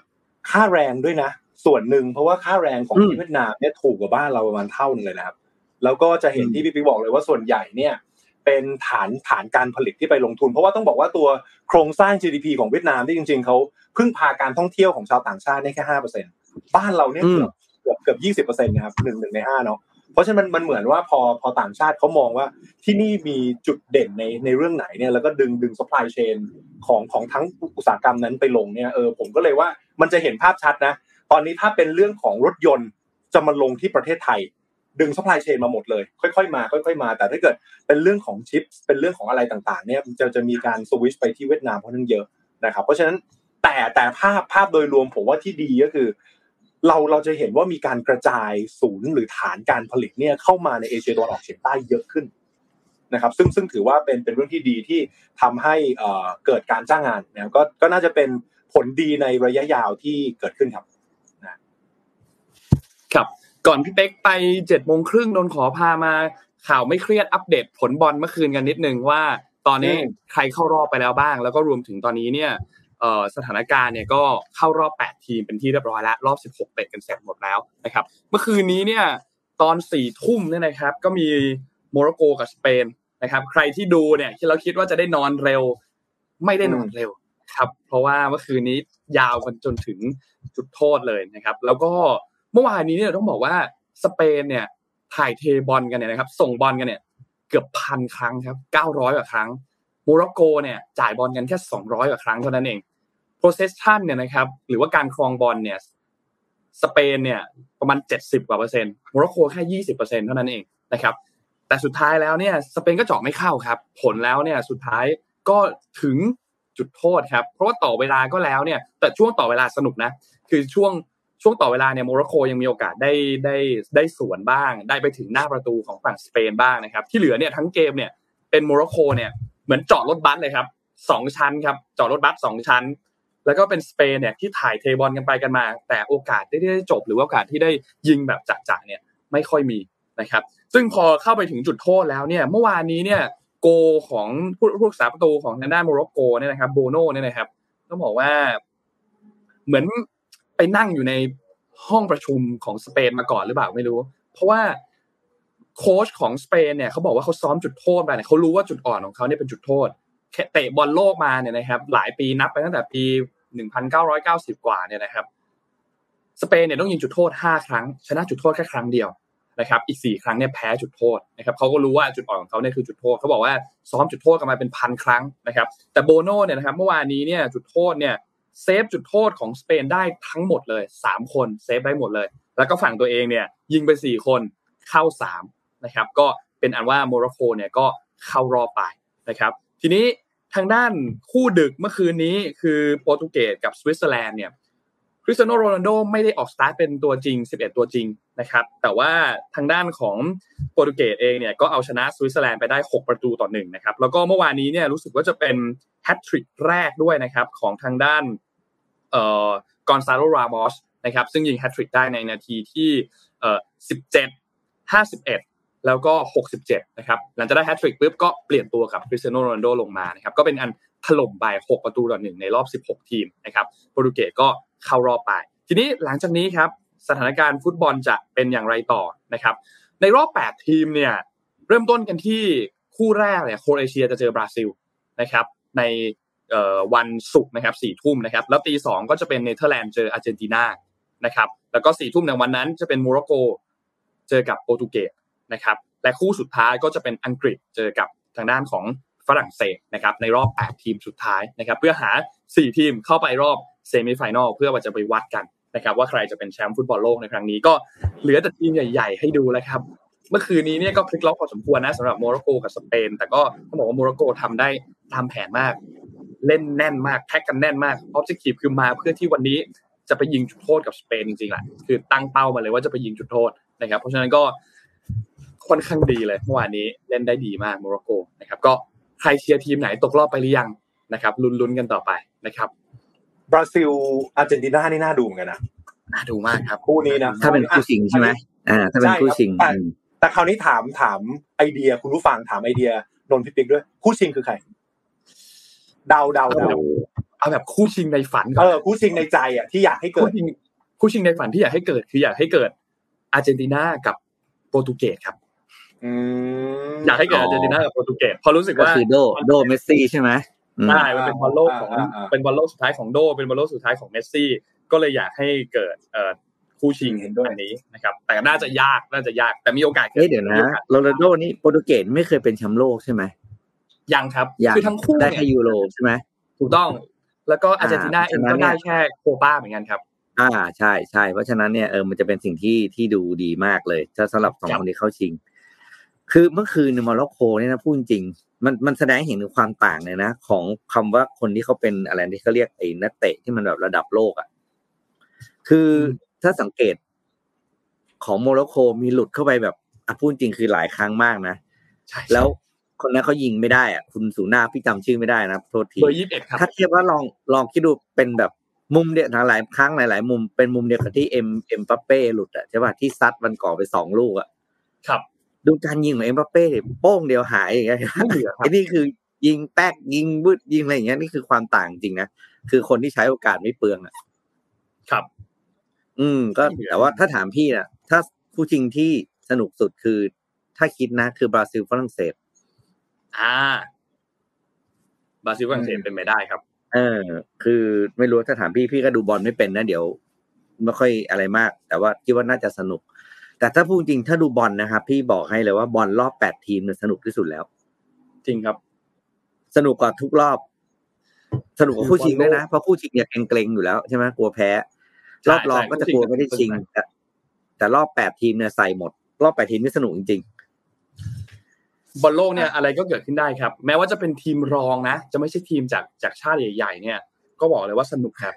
C: ค่าแรงด้วยนะ ส่วนหนึ่งเพราะว่าค่าแรงของที่เวียดนามเนี่ยถูกกว่าบ้านเราประมาณเท่านึงเลยนะครับ แล้วก็จะเห็นที่พี่ปิ๊กบอกเลยว่าส่วนใหญ่เนี่ย เป็นฐานฐานการผลิตที่ไปลงทุน เพราะว่าต้องบอกว่าตัวโครงสร้าง GDP ของเวียดนามที่จริง ๆเขาพึ่งพาการท่องเที่ยวของชาวต่างชาติได้แค่ห้าเปอร์เซ็นบ้านเราเนี่ยเกือบเกือบเกือบยี่สิบเปอร์เซ็นต์นะครับหนึ่งหนึ่งในห้าเนาะเพราะฉะนั้นมันมันเหมือนว่าพอพอต่างชาติเขามองว่าที่นี่มีจุดเด่นในในเรื่องไหนเนี่ยแล้วก็ดึงดึง supply chain ของของทั้งอุตสาหกรรมนั้นไปลงเนี่ยเออผมก็เลยว่ามันจะเห็นภาพชัดนะ ตอนนี้ถ้าเป็นเรื่องของรถยนต์จะมาลงที่ประเทศไทย ดึง supply chain มาหมดเลย ค่อยๆมาค่อยๆมา แต่ถ้าเกิดเป็นเรื่องของชิป เป็นเรื่องของอะไรต่างๆเนี่ยจะจะมีการสวิชไปที่เวียดนามเพราะนั้นเยอะนะครับเพราะฉะนั้นแต่แต่ภาพภาพโดยรวมผมว่าที่ดีก็คือ เราเราจะเห็นว่ามีการกระจายศูนย์หรือฐานการผลิตเนี่ยเข้ามาในเอเชียตะวันออกเฉียงใต้เยอะขึ้นนะครับซึ่งซึ่งถือว่าเป็นเป็นเรื่องที่ดีที่ทำให้เอ่อเกิดการจ้างงานนะก็ก็น่าจะเป็นผลดีในระยะยาวที่เกิดขึ้นครับ
B: ก่อนพี่เป๊กไปเจ็ดโมงครึ่งโดนขอพามาข่าวไม่เครียดอัปเดตผลบอลเมื่อคืนกันนิดนึงว่า ตอนนี้ใครเข้ารอบไปแล้วบ้าง แล้วก็รวมถึงตอนนี้เนี่ยสถานการณ์เนี่ยก็เข้ารอบ 8 ทีมเป็นที่เรียบร้อยแล้ว รอบ 16 เตะกันเสร็จหมดแล้วนะครับ เมื่อคืนนี้เนี่ยตอน4ี่ทุ่มเนี่ยนะครับ ก็มีโมร็อกโกกับสเปนนะครับ ใครที่ดูเนี่ยที่เราคิดว่าจะได้นอนเร็ว ไม่ได้นอนเร็วครับ เพราะว่าเมื่อคืนนี้ยาวกันจนถึงจุดโทษเลยนะครับ แล้วก็ เมื่อวานนี้เนี่ยต้องบอกว่าสเปนเนี่ยถ่ายเทบอลกันเนี่ยนะครับ ส่งบอลกันเนี่ย เกือบพันครั้งครับเก้าร้อยกว่าครั้งโมร็อกโกเนี่ยจ่ายบอลกันแค่สองร้อยกว่าครั้งเท่านั้นเอง possession เนี่ยนะครับ หรือว่าการครองบอลเนี่ยสเปนเนี่ยประมาณเจ็ดสิบกว่าเปอร์เซ็นต์โมร็อกโกแค่ยี่สิบเปอร์เซ็นต์เท่านั้นเองนะครับ แต่สุดท้ายแล้วเนี่ยสเปนก็เจาะไม่เข้าครับ ผลแล้วเนี่ยสุดท้ายก็ถึงจุดโทษครับ เพราะว่าต่อเวลาก็แล้วเนี่ย แต่ช่วงต่อเวลาสนุกนะ คือช่วง ช่วงต่อเวลาเนี่ยโมร็อกโกยังมีโอกาสได้ได้ได้สวนบ้าง ได้ไปถึงหน้าประตูของฝั่งสเปนบ้างนะครับ ที่เหลือเนี่ยทั้งเกมเนี่ยเป็นโมร็อกโกเนี่ยเหมือนจอดรถบัสเลยครับสองชั้นครับจอดรถบัสสองชั้น แล้วก็เป็นสเปนเนี่ยที่ถ่ายเทบอลกันไปกันมา แต่โอกาสที่ได้จบหรือโอกาสที่ได้ยิงแบบจัดๆเนี่ยไม่ค่อยมีนะครับ ซึ่งพอเข้าไปถึงจุดโทษแล้วเนี่ยเมื่อวานนี้เนี่ยโกลของผู้ผู้รักษาประตูของทางด้านโมร็อกโกเนี่ยนะครับโบโน่เนี่ยนะครับต้องบอกว่าเหมือน ไปนั่งอยู่ในห้องประชุมของสเปนมาก่อนหรือเปล่าไม่รู้ เพราะว่าโค้ชของสเปนเนี่ยเขาบอกว่าเขาซ้อมจุดโทษไปเนี่ยเขารู้ว่าจุดอ่อนของเขาเนี่ยเป็นจุดโทษเตะบอลโลกมาเนี่ยนะครับ หลายปีนับไปตั้งแต่ปี1990 กว่าเนี่ยนะครับ สเปนเนี่ยต้องยิงจุดโทษ 5 ครั้ง ชนะจุดโทษแค่ครั้งเดียวนะครับ อีก 4 ครั้งเนี่ยแพ้จุดโทษนะครับเขาก็รู้ว่าจุดอ่อนของเขาเนี่ยคือจุดโทษเขาบอกว่าซ้อมจุดโทษกันมาเป็นพันครั้งนะครับ แต่โบโน่เนี่ยนะครับ เมื่อวานนี้เนี่ยจุดโทษเนี่ย เซฟจุดโทษของสเปนได้ทั้งหมดเลย 3 คนเซฟได้หมดเลย แล้วก็ฝั่งตัวเองเนี่ยยิงไป 4 คนเข้า3นะครับก็เป็นอันว่าโมร็อกโกเนี่ยก็เข้ารอบไปนะครับทีนี้ทางด้านคู่ดึกเมื่อคืนนี้คือโปรตุเกสกับสวิตเซอร์แลนด์เนี่ย คริสเตียโนโรนัลโดไม่ได้ออกสตาร์ทเป็นตัวจริง 11 ตัวจริงนะครับ แต่ว่าทางด้านของโปรตุเกสเองเนี่ยก็เอาชนะสวิตเซอร์แลนด์ไปได้ 6 ประตูต่อหนึ่งนะครับ แล้วก็เมื่อวานนี้เนี่ยรู้สึกว่าจะเป็นแฮตทริกแรกด้วยนะครับของทางด้านเอ่อกอนซาโลรามอสนะครับซึ่งยิงแฮตทริกได้ในนาทีที่เอ่อ17 51 แล้วก็ 67 นะครับหลังจากได้แฮตทริกปุ๊บก็เปลี่ยนตัวกับคริสเตียโนโรนัลโดลงมานะครับก็เป็นอัน ถล่มไป 6 ประตูต่อหนึ่งในรอบ 16 ทีมนะครับโปรตุเกสก็เข้ารอบไป ทีนี้หลังจากนี้ครับสถานการณ์ฟุตบอลจะเป็นอย่างไรต่อนะครับ ในรอบ 8 ทีมเนี่ยเริ่มต้นกันที่คู่แรกเนี่ยโครเอเชียจะเจอบราซิลนะครับ ในวันศุกร์นะครับสี่ทุ่มนะครับ แล้วตีสองก็จะเป็นเนเธอร์แลนด์เจออาร์เจนตินานะครับ แล้วก็สี่ทุ่มในวันนั้นจะเป็นโมร็อกโกเจอกับโปรตุเกสนะครับ และคู่สุดท้ายก็จะเป็นอังกฤษเจอกับทางด้านของ ฝรั่งเศสนะครับในรอบ 8 ทีมสุดท้ายนะครับเพื่อหา 4 ทีมเข้าไปรอบ semi-final เพื่อว่าจะไปวัดกันนะครับว่าใครจะเป็นแชมป์ฟุตบอลโลกในครั้งนี้ก็เหลือแต่ทีมใหญ่ ๆ ให้ดูแล้วครับเมื่อคืนนี้เนี่ยก็พลิกล็อกพอสมควรนะสำหรับโมร็อกโกกับสเปน แต่ก็ต้องบอกว่าโมร็อกโกทำได้ตามแผนมาก เล่นแน่นมาก tackle กันแน่นมาก objective คือมาเพื่อที่วันนี้จะไปยิงจุดโทษกับสเปนจริงๆแหละคือตั้งเป้ามาเลยว่าจะไปยิงจุดโทษนะครับ เพราะฉะนั้นก็ค่อนข้างดีเลยเมื่อวานนี้เล่นได้ดีมากโมร็อกโกนะครับก็ ใครเชียร์ทีมไหนตกรอบไปหรือยังนะครับลุ้นๆกันต่อไปนะครับ
C: บราซิลอาร์เจนตินานี่น่าดูเหมือนกันนะ
B: น่าดูมากครับ
C: คู่นี้นะ
D: ถ้าเป็นคู่ชิงใช่ไหมอ่าถ้าเป็นคู่ชิง
C: แต่แต่คราวนี้ถามถามไอเดียคุณผู้ฟังถามไอเดียนนพิปิกด้วยคู่ชิงคือใคร เดาเดาเดา
B: เอาแบบคู่ชิงในฝันก่อน
C: เออคู่ชิงในใจอะที่อยากให้เกิดคู่
B: ชิงคู่ชิงในฝันที่อยากให้เกิดคืออยากให้เกิดอาร์เจนตินากับโปรตุเกสครับ
C: อืม
B: อยากให้เกิดอาร์เจนตินากับโปรตุเกสเพราะรู้สึก
D: ก็
B: ว่า
D: คือโดโดเมสซี่ใช่ไหม
B: ใช่มันเป็นบอลโลกของเป็นบอลโลกสุดท้ายของโด เป็นบอลโลกสุดท้ายของเมสซี่ ก็เลยอยากให้เกิดเอ่อคู่ชิงอันนี้นะครับ แต่น่าจะยากน่าจะยากแต่มีโอกาส
D: เฮ้ยเดี๋ยวนะโรนัลโดนี่โปรตุเกสไม่เคยเป็นแชมป์โลกใช่ไหม
B: ยังครับ
D: ยัง
B: คือทั้งคู่
D: ได้
B: เนี่
D: แค่
B: ยู
D: โรใช่ไหม
B: ถูกต้อง แล้วก็อาร์เจนตินา
D: อ่า
B: เอง
D: ฉะนั้
B: ก็
D: เนี่
B: ได้แค่โคป้าเหมือนกันครับ
D: อ่าใช่ใช่เพราะฉะนั้นเนี่ยเออมันจะเป็นสิ่งที่ที่ดูดีมากเลย ถ้าสำหรับสอง
B: ครับ
D: คนที่เข้าชิง คือเมื่อคืนในโมร็อกโกเนี่ยนะพูดจริงๆมันมันแสดงให้เห็นถึงความต่างเลยนะ ของคำว่าคนที่เขาเป็นอะไรที่เขาเรียกไอ้นักเตะที่มันแบบระดับโลกอะคือถ้าสังเกตของโมร็อกโกมีหลุดเข้าไปแบบอะพูดจริงคือหลายครั้งมากนะ
B: ใช่
D: แล้วคนนั้นเขายิงไม่ได้อะคุณสูนาพี่จำชื่อไม่ได้นะโทษที
B: เบอร์ยี่สิบเอ็ดครับ
D: ถ้าเทียบว่าลองลองคิดดูเป็นแบบมุมเดียวหลายครั้งหลาย ๆ มุมเป็นมุมเดียวกับที่เอ็มเอ็มปัปเป้หลุดอะใช่ป่ะที่ซัดมันก่อไปสองลูกอะ
B: ครับ
D: ดูการยิงของเอ็มปัปเป้ดิโป้งเดียวหายอย่างเงี้ย
B: ไม่เหลือครับ
D: ไอ้นี่คือยิงแป๊กยิงบึดยิงอะไรอย่างเงี้ยนี่คือความต่างจริงนะคือคนที่ใช้โอกาสไม่เปลืองอะ
B: ครับ
D: อืม ก็
B: ไม่เหลือ
D: แต่ว่าถ้าถามพี่อะถ้าคู่จริงที่สนุกสุดคือ ถ้าคิดนะ คือบราซิลฝรั่งเศส
B: อ่า บราซิลฝรั่งเศสเป็นไปได้ครับ
D: เออ คือไม่รู้ถ้าถามพี่พี่ก็ดูบอลไม่เป็นนะเดี๋ยวไม่ค่อยอะไรมาก แต่ว่าคิดว่าน่าจะสนุก แต่ถ้าพูดจริงถ้าดูบอลนะครับ พี่บอกให้เลยว่าบอลรอบแปดทีมเนี่ยสนุกที่สุดแล้ว
B: จริงครับ
D: สนุกกว่าทุกรอบ สนุกกว่าคู่ชิงด้วยนะเพราะคู่ชิงเนี่ยเกรงๆอยู่แล้วใช่ไหมกลัวแพ้
B: ใช่
D: รอบรอง
B: ใช่
D: ก็จะกลัวไม่ได้ชิง
B: คู่ชิง
D: แต่แต่รอบแปดทีมเนี่ยใส่หมด รอบแปดทีมนี่สนุกจริง
B: บอลโลกเนี่ยอะไรก็เกิดขึ้นได้ครับ แม้ว่าจะเป็นทีมรองนะจะไม่ใช่ทีมจากจากชาติใหญ่ ๆ เนี่ย ก็บอกเลยว่าสนุกครับ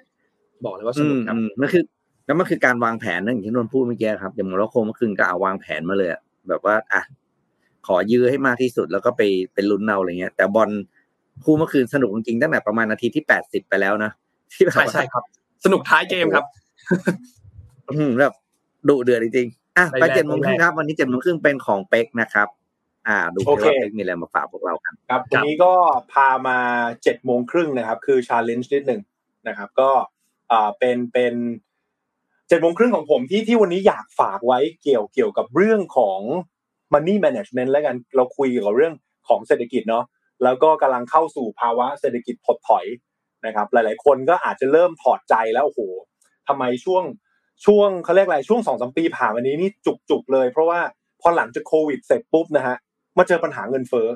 B: บอกเลยว่า
D: ๆ
B: ส
D: อื
B: นุก
D: ม
B: ครับ
D: อืมมันคือ แล้วมันคือการวางแผนนะอย่างที่นนท์พูดเมื่อกี้ครับอย่างโมร็อกโกเมื่อคืนก็เอาวางแผนมาเลยอะแบบว่าอะขอยื้อให้มากที่สุดแล้วก็ไปเป็นลุ้นเอาอะไรเงี้ย แต่บอลคู่เมื่อคืนสนุกจริงๆตั้งแต่ประมาณนาทีที่แปดสิบไปแล้วนะที่แบบ
B: ใช่
D: ว่า
B: ใช่ครับ สนุกท้ายเกมครับ
D: อืมแบบดุเดือดจริงๆอะ
B: ไป
D: ไป
B: แรก
D: เจ็ดโมงครึ่ง
B: ไปแรก
D: ครับ วันนี้เจ็ดโมงครึ่งเป็นของเป็กนะครับ อ่า โอเคดู
C: โอ
D: กันว่าเป็กมีอะไรมาฝากพวกเรากัน
C: ครับวันนี้ก็พามาเจ็ดโมงครึ่งนะครับ คือ challenge นิดหนึ่งนะครับ ก็อ่าเป็นเป็นเจ็ดโมงครึ่งของผมที่ที่วันนี้อยากฝากไว้เกี่ยวเกี่ยวกับเรื่องของ money management แล้วกันเราคุยเกี่ยวกับเรื่องของเศรษฐกิจเนาะแล้วก็กำลังเข้าสู่ภาวะเศรษฐกิจถดถอยนะครับ หลาย ๆ คนก็อาจจะเริ่มถอดใจแล้วโอ้โหทำไมช่วงช่วงเขาเรียกอะไรช่วงสองสมปีผ่านวันนี้นี่จุกๆเลย เพราะว่าพอหลังจากโควิดเสร็จปุ๊บนะฮะมาเจอปัญหาเงินเฟ้อ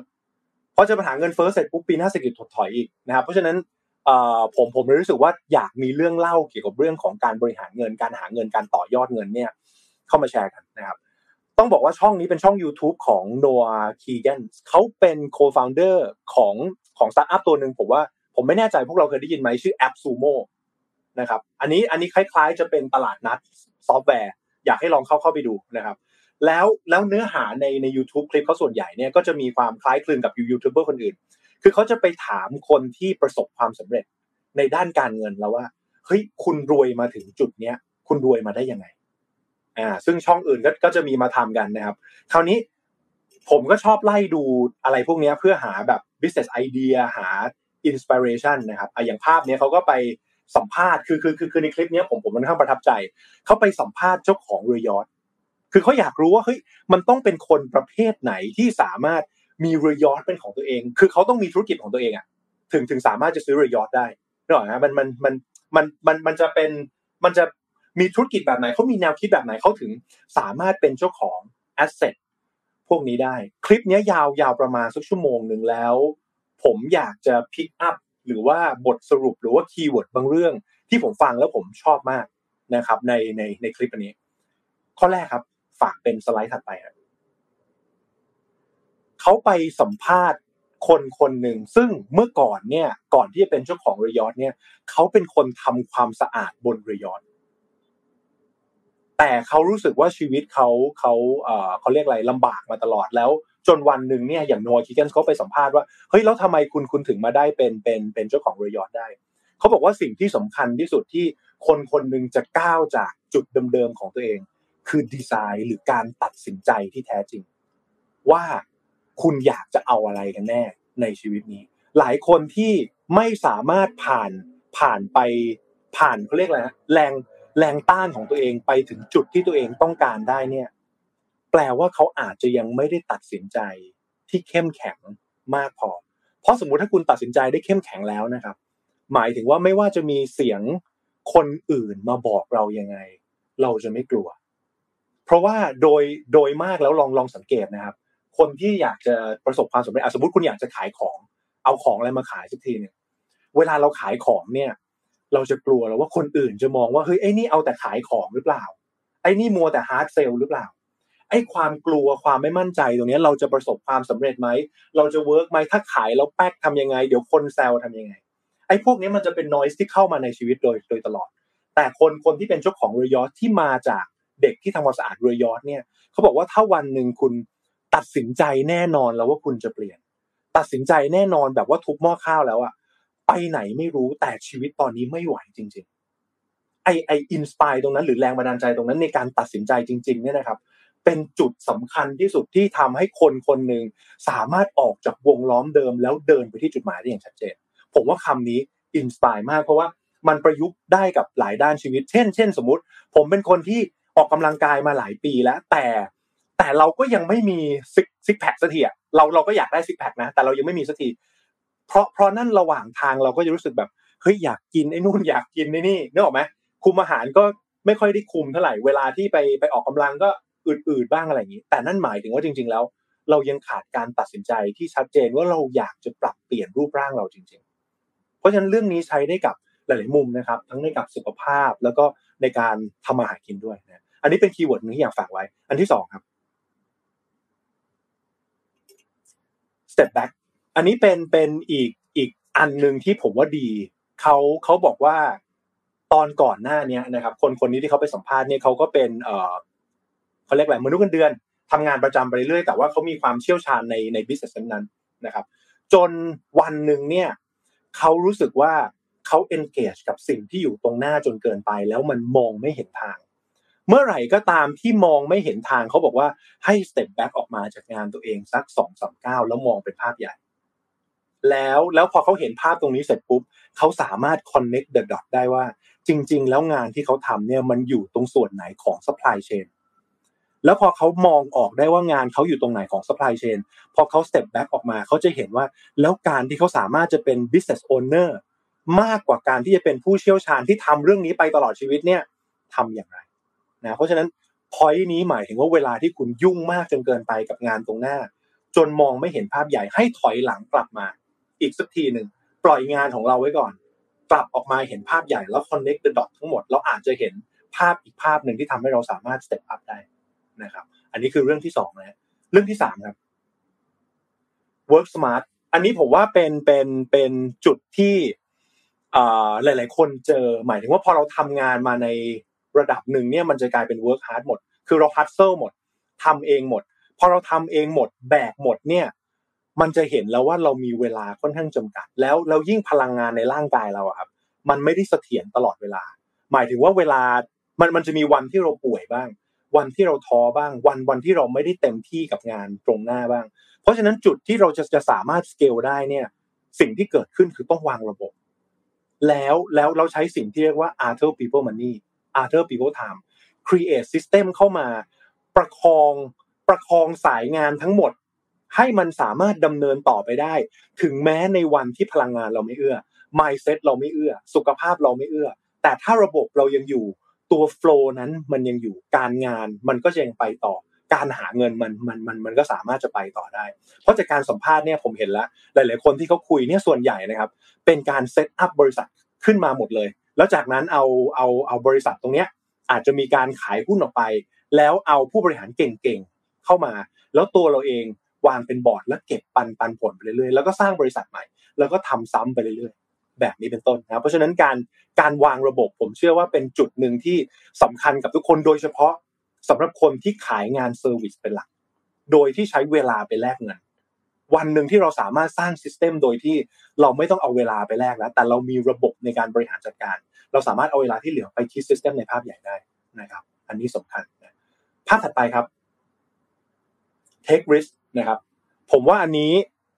C: พอเจอปัญหาเงินเฟ้อเสร็จปุ๊บปีหน้าเศรษฐกิจถดถอยอีกนะครับเพราะฉะนั้น ผมผมเลยรู้สึกว่าอยากมีเรื่องเล่าเกี่ยวกับเรื่องของการบริหารเงินการหาเงินการต่อยอดเงินเนี่ยเข้ามาแชร์กันนะครับ ต้องบอกว่าช่องนี้เป็นช่อง YouTube ของ Noah Keegan เขาเป็น co-founder ของของสตาร์ทอัพตัวหนึ่งผมว่าผมไม่แน่ใจพวกเราเคยได้ยินไหมชื่อ AppSumo นะครับอันนี้อันนี้คล้ายๆ จะเป็นตลาดนัดซอฟต์แวร์ อยากให้ลองเข้าเข้าไปดูนะครับ แล้วแล้วเนื้อหาในใน u t u b e คลิปเขาส่วนใหญ่เนี่ยก็จะมีความคล้ายคลึงกับยูทูบเบอร์คนอื่น คือเขาจะไปถามคนที่ประสบความสำเร็จในด้านการเงินแล้วว่าเฮ้ยคุณรวยมาถึงจุดเนี้ยคุณรวยมาได้ยังไงอ่าซึ่งช่องอื่นก็ก็จะมีมาทำกันนะครับ คราวนี้ผมก็ชอบไล่ดูอะไรพวกนี้เพื่อหาแบบ business idea หา inspiration นะครับอ่อย่างภาพนี้เขาก็ไปสัมภาษณ์คือคือคือคือในคลิปนี้ผมผมมันข้างประทับใจเขาไปสัมภาษณ์เจ้าของเรือยอทคือเขาอยากรู้ว่าเฮ้ยมันต้องเป็นคนประเภทไหนที่สามารถ มีเรือยอทเป็นของตัวเอง คือเขาต้องมีธุรกิจของตัวเองอะถึงถึงสามารถจะซื้อเรือยอทได้นึกออกไหมมันมันมันมันมันมันจะเป็นมันจะมีธุรกิจแบบไหนเขามีแนวคิดแบบไหนเขาถึงสามารถเป็นเจ้าของ asset พวกนี้ได้ คลิปนี้ยาวยาวประมาณสักชั่วโมงหนึ่งแล้ว ผมอยากจะ pick up หรือว่าบทสรุปหรือว่า keyword บางเรื่อง ที่ผมฟังแล้วผมชอบมากนะครับ ในในในคลิปอันนี้ ข้อแรกครับ ฝากเป็นสไลด์ถัดไปครับ เขาไปสัมภาษณ์คนคนหนึ่งซึ่งเมื่อก่อนเนี่ยก่อนที่จะเป็นเจ้าของเรยอทเนี่ยเขาเป็นคนทำความสะอาดบนเรยอทแต่เขารู้สึกว่าชีวิตเขาเขาเอ่อเขาเรียกอะไรลำบากมาตลอดแล้ว จนวันหนึ่งเนี่ยอย่างโนคิเกนเขาไปสัมภาษณ์ว่าเฮ้ยแล้วทำไมคุณคุณถึงมาได้เป็นเป็นเป็นเจ้าของเรยอทได้เขาบอกว่าสิ่งที่สำคัญที่สุดที่คนคนหนึ่งจะก้าวจากจุดเดิมๆของตัวเอง คือดีไซน์หรือการตัดสินใจที่แท้จริง ว่า คุณอยากจะเอาอะไรกันแน่ในชีวิตนี้ หลายคนที่ไม่สามารถผ่านผ่านไปผ่านเขาเรียกอะไรแรงแรงต้านของตัวเองไปถึงจุดที่ตัวเองต้องการได้เนี่ย แปลว่าเขาอาจจะยังไม่ได้ตัดสินใจที่เข้มแข็งมากพอ เพราะสมมุติถ้าคุณตัดสินใจได้เข้มแข็งแล้วนะครับ หมายถึงว่าไม่ว่าจะมีเสียงคนอื่นมาบอกเรายังไง เราจะไม่กลัว เพราะว่าโดยโดยมากแล้วลองลองสังเกตนะครับ คนที่อยากจะประสบความสำเร็จสมมติคุณอยากจะขายของ เอาของอะไรมาขายสักทีหนึ่งเวลาเราขายของเนี่ย เราจะกลัวแล้วว่าคนอื่นจะมองว่าเฮ้ยไอ้นี่เอาแต่ขายของหรือเปล่า ไอ้นี่มัวแต่ hard sell หรือเปล่าไอ้ความกลัวความไม่มั่นใจตรงนี้เราจะประสบความสำเร็จไหม เราจะ work ไหมถ้าขายแล้วแป๊กทำยังไง เดี๋ยวคนแซวทำยังไง ไอ้พวกนี้มันจะเป็น noise ที่เข้ามาในชีวิตโดยโดยตลอด แต่คนคนที่เป็นเจ้าของเรือยอชต์ที่มาจากเด็กที่ทำความสะอาดเรือยอชต์เนี่ยเขาบอกว่าถ้าวันหนึ่งคุณ ตัดสินใจแน่นอนแล้วว่าคุณจะเปลี่ยน ตัดสินใจแน่นอนแบบว่าทุบหม้อข้าวแล้วอะไปไหนไม่รู้แต่ชีวิตตอนนี้ไม่ไหวจริง ๆ ไอไอ inspire ตรงนั้น หรือแรงบันดาลใจตรงนั้นในการตัดสินใจจริง ๆ เนี่ยนะครับ เป็นจุดสำคัญที่สุดที่ทำให้คนคนหนึ่งสามารถออกจากวงล้อมเดิมแล้วเดินไปที่จุดหมายได้อย่างชัดเจน ผมว่าคำนี้ inspire มากเพราะว่ามันประยุกต์ได้กับหลายด้านชีวิต เช่น เช่น สมมติ ผมเป็นคนที่ออกกำลังกายมาหลายปีแล้ว แต่ แต่เราก็ยังไม่มี six six pack สักทีอะเราเราก็อยากได้ six pack นะ แต่เรายังไม่มีสักทีเพราะเพราะนั่นระหว่างทางเราก็จะรู้สึกแบบเฮ้ยอยากกินไอ้นู่นอยากกินไอ้นี่นึกออกไหมคุมอาหารก็ไม่ค่อยได้คุมเท่าไหร่เวลาที่ไปไปออกกำลังก็อืดๆบ้างอะไรอย่างนี้ แต่นั่นหมายถึงว่าจริง ๆ แล้ว เรายังขาดการตัดสินใจที่ชัดเจนว่าเราอยากจะปรับเปลี่ยนรูปร่างเราจริง ๆ เพราะฉะนั้นเรื่องนี้ใช้ได้กับหลาย ๆ มุมนะครับ ทั้งในกับสุขภาพแล้วก็ในการทำอาหารกินด้วยนะอันนี้เป็น keyword นึงที่อยากฝากไว้ อันที่สองครับ step back อันนี้เป็นเป็นอีกอีกอันหนึ่งที่ผมว่าดีเขาเขาบอกว่าตอนก่อนหน้านี้นะครับ คนคนนี้ที่เขาไปสัมภาษณ์เนี่ยเขาก็เป็นเออเขาเรียกอะไรมนุษย์เงินเดือนทำงานประจำไปเรื่อยแต่ว่าเขามีความเชี่ยวชาญในใน business นั้นนะครับ จนวันหนึ่งเนี่ยเขารู้สึกว่าเขา engage กับสิ่งที่อยู่ตรงหน้าจนเกินไป แล้วมันมองไม่เห็นทาง เมื่อไหร่ก็ตามที่มองไม่เห็นทางเขาบอกว่าให้ step back ออกมาจากงานตัวเองสักสองสามก้าวแล้วมองเป็นภาพใหญ่ แล้วแล้วพอเขาเห็นภาพตรงนี้เสร็จปุ๊บเขาสามารถ connect the dot ได้ว่า จริง ๆ แล้วงานที่เขาทำเนี่ยมันอยู่ตรงส่วนไหนของ supply chain แล้วพอเขามองออกได้ว่างานเขาอยู่ตรงไหนของ supply chain พอเขา step back ออกมาเขาจะเห็นว่า แล้วการที่เขาสามารถจะเป็น business owner มากกว่าการที่จะเป็นผู้เชี่ยวชาญที่ทำเรื่องนี้ไปตลอดชีวิตเนี่ยทำอย่างไร นะเพราะฉะนั้น point นี้หมายถึงว่าเวลาที่คุณยุ่งมากจนเกินไปกับงานตรงหน้า จนมองไม่เห็นภาพใหญ่ให้ถอยหลังกลับมา อีกสักทีหนึ่งปล่อยงานของเราไว้ก่อน กลับออกมาเห็นภาพใหญ่แล้ว connect the dot ทั้งหมดเราอาจจะเห็นภาพอีกภาพหนึ่งที่ทำให้เราสามารถ step up ได้นะครับ อันนี้คือเรื่องที่สองนะเรื่องที่สามครับ work smart อันนี้ผมว่าเป็นเป็นเป็นจุดที่หลาย ๆ คนเจอหมายถึงว่าพอเราทำงานมาใน ระดับหนึ่งเนี่ยมันจะกลายเป็น work hard หมด คือเรา hustle หมดทำเองหมด พอเราทำเองหมด แบกหมดเนี่ย มันจะเห็นแล้วว่าเรามีเวลาค่อนข้างจำกัด แล้วแล้วยิ่งพลังงานในร่างกายเราครับ มันไม่ได้เสถียรตลอดเวลา หมายถึงว่าเวลา มันมันจะมีวันที่เราป่วยบ้าง วันที่เราท้อบ้าง วันวันที่เราไม่ได้เต็มที่กับงานตรงหน้าบ้าง เพราะฉะนั้นจุดที่เราจะจะสามารถสเกลได้เนี่ย สิ่งที่เกิดขึ้นคือต้องวางระบบ แล้วแล้วเราใช้สิ่งที่เรียกว่า Arthur People Money Arthur People Time create system เข้ามาประคองประคองสายงานทั้งหมด ให้มันสามารถดำเนินต่อไปได้ ถึงแม้ในวันที่พลังงานเราไม่เอื้อ mindset เราไม่เอื้อ สุขภาพเราไม่เอื้อ แต่ถ้าระบบเรายังอยู่ตัวโฟล์นั้นมันยังอยู่การงานมันก็ยังไปต่อ การหาเงินมันมันมันมันก็สามารถจะไปต่อได้ เพราะจากการสัมภาษณ์เนี่ยผมเห็นแล้ว หลาย ๆ คนที่เขาคุยเนี่ยส่วนใหญ่นะครับ เป็นการ set up บริษัทขึ้นมาหมดเลย แล้วจากนั้นเอาเอาเอาบริษัทตรงเนี้ยอาจจะมีการขายหุ้นออกไป แล้วเอาผู้บริหารเก่งๆเข้ามา แล้วตัวเราเองวางเป็นบอร์ดแล้วเก็บปันปันผลไปเรื่อยๆแล้วก็สร้างบริษัทใหม่ แล้วก็ทำซ้ำไปเรื่อยๆ แบบนี้เป็นต้นนะเพราะฉะนั้นการการวางระบบผมเชื่อว่าเป็นจุดหนึ่งที่สำคัญกับทุกคนโดยเฉพาะสำหรับคนที่ขายงาน service เป็นหลัก โดยที่ใช้เวลาไปแลกเงินวันหนึ่งที่เราสามารถสร้าง system โดยที่เราไม่ต้องเอาเวลาไปแลกแล้วแต่เรามีระบบในการบริหารจัดการ เราสามารถเอาเวลาที่เหลือไปคิด system ในภาพใหญ่ได้นะครับ อันนี้สำคัญนะภาพถัดไปครับ take risk นะครับ ผมว่าอันนี้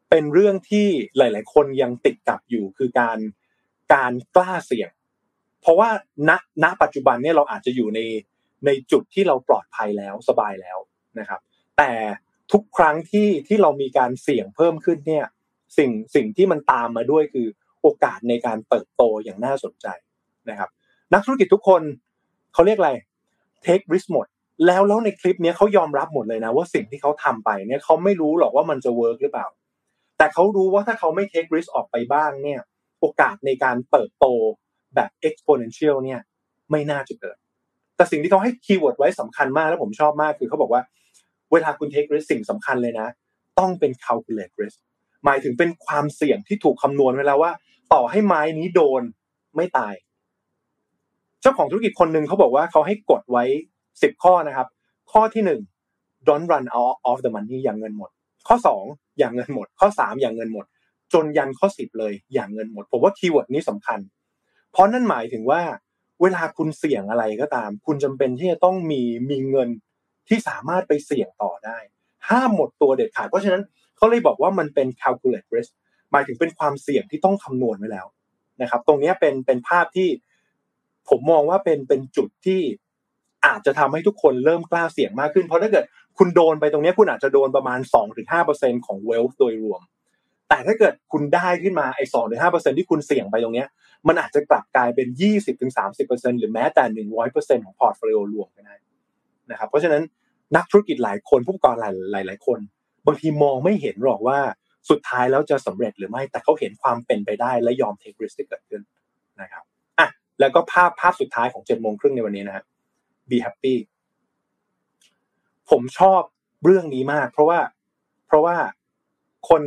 C: เป็นเรื่องที่หลาย ๆ คนยังติดกับอยู่คือการการกล้าเสี่ยง เพราะว่าณณปัจจุบันเนี่ยเราอาจจะอยู่ในในจุดที่เราปลอดภัยแล้วสบายแล้วนะครับ แต่ทุกครั้งที่ที่เรามีการเสี่ยงเพิ่มขึ้นเนี่ย สิ่งสิ่งที่มันตามมาด้วยคือโอกาสในการเติบโตอย่างน่าสนใจ นะครับนักธุรกิจทุกคนเขาเรียกอะไร take risk หมดแล้วแล้วในคลิปนี้เขายอมรับหมดเลยนะว่าสิ่งที่เขาทำไปเนี่ยเขาไม่รู้หรอกว่ามันจะเวิร์กหรือเปล่า แต่เขารู้ว่าถ้าเขาไม่ take risk ออกไปบ้างเนี่ยโอกาสในการเติบโตแบบ exponential เนี่ยไม่น่าจะเกิด แต่สิ่งที่เขาให้ keyword ไว้สำคัญมากแล้วผมชอบมากคือเขาบอกว่า เวลาคุณ take risk สิ่งสำคัญเลยนะ ต้องเป็น calculate risk หมายถึงเป็นความเสี่ยงที่ถูกคำนวณไว้แล้วว่า ต่อให้ไม้นี้โดนไม่ตาย เจ้าของธุรกิจคนหนึ่งเขาบอกว่าเขาให้กฎไว้สิบข้อนะครับ ข้อที่หนึ่ง don't run out of the money อย่าเงินหมด ข้อสองอย่าเงินหมด ข้อสามอย่าเงินหมด จนยันข้อสิบเลยอย่าเงินหมด ผมว่า keyword นี้สำคัญ เพราะนั่นหมายถึงว่าเวลาคุณเสี่ยงอะไรก็ตาม คุณจำเป็นที่จะต้องมีมีเงินที่สามารถไปเสี่ยงต่อได้ ห้ามหมดตัวเด็ดขาด เพราะฉะนั้นเขาเลยบอกว่ามันเป็น calculate risk หมายถึงเป็นความเสี่ยงที่ต้องคำนวณไว้แล้วนะครับ ตรงนี้เป็นเป็นภาพที่ ผมมองว่าเป็นเป็นจุดที่อาจจะทำให้ทุกคนเริ่มกล้าเสี่ยงมากขึ้น เพราะถ้าเกิดคุณโดนไปตรงนี้คุณอาจจะโดนประมาณ 2-5%ของ wealth โดยรวม แต่ถ้าเกิดคุณได้ขึ้นมาไอ้2-5%ที่คุณเสี่ยงไปตรงนี้มันอาจจะกลับกลายเป็น20-30%หรือแม้แต่100%ของ portfolio รวมก็ได้นะครับ เพราะฉะนั้นนักธุรกิจหลายคนผู้ประกอบการหลายหลายคน บางทีมองไม่เห็นหรอกว่าสุดท้ายแล้วจะสำเร็จหรือไม่แต่เขาเห็นความเป็นไปได้และยอม take risk ที่เกิดขึ้นนะครับ แล้วก็ภาพภาพสุดท้ายของเจ็ดโมงครึ่งในวันนี้นะฮะ be happy ผมชอบเรื่องนี้มาก เพราะว่า เพราะว่าคน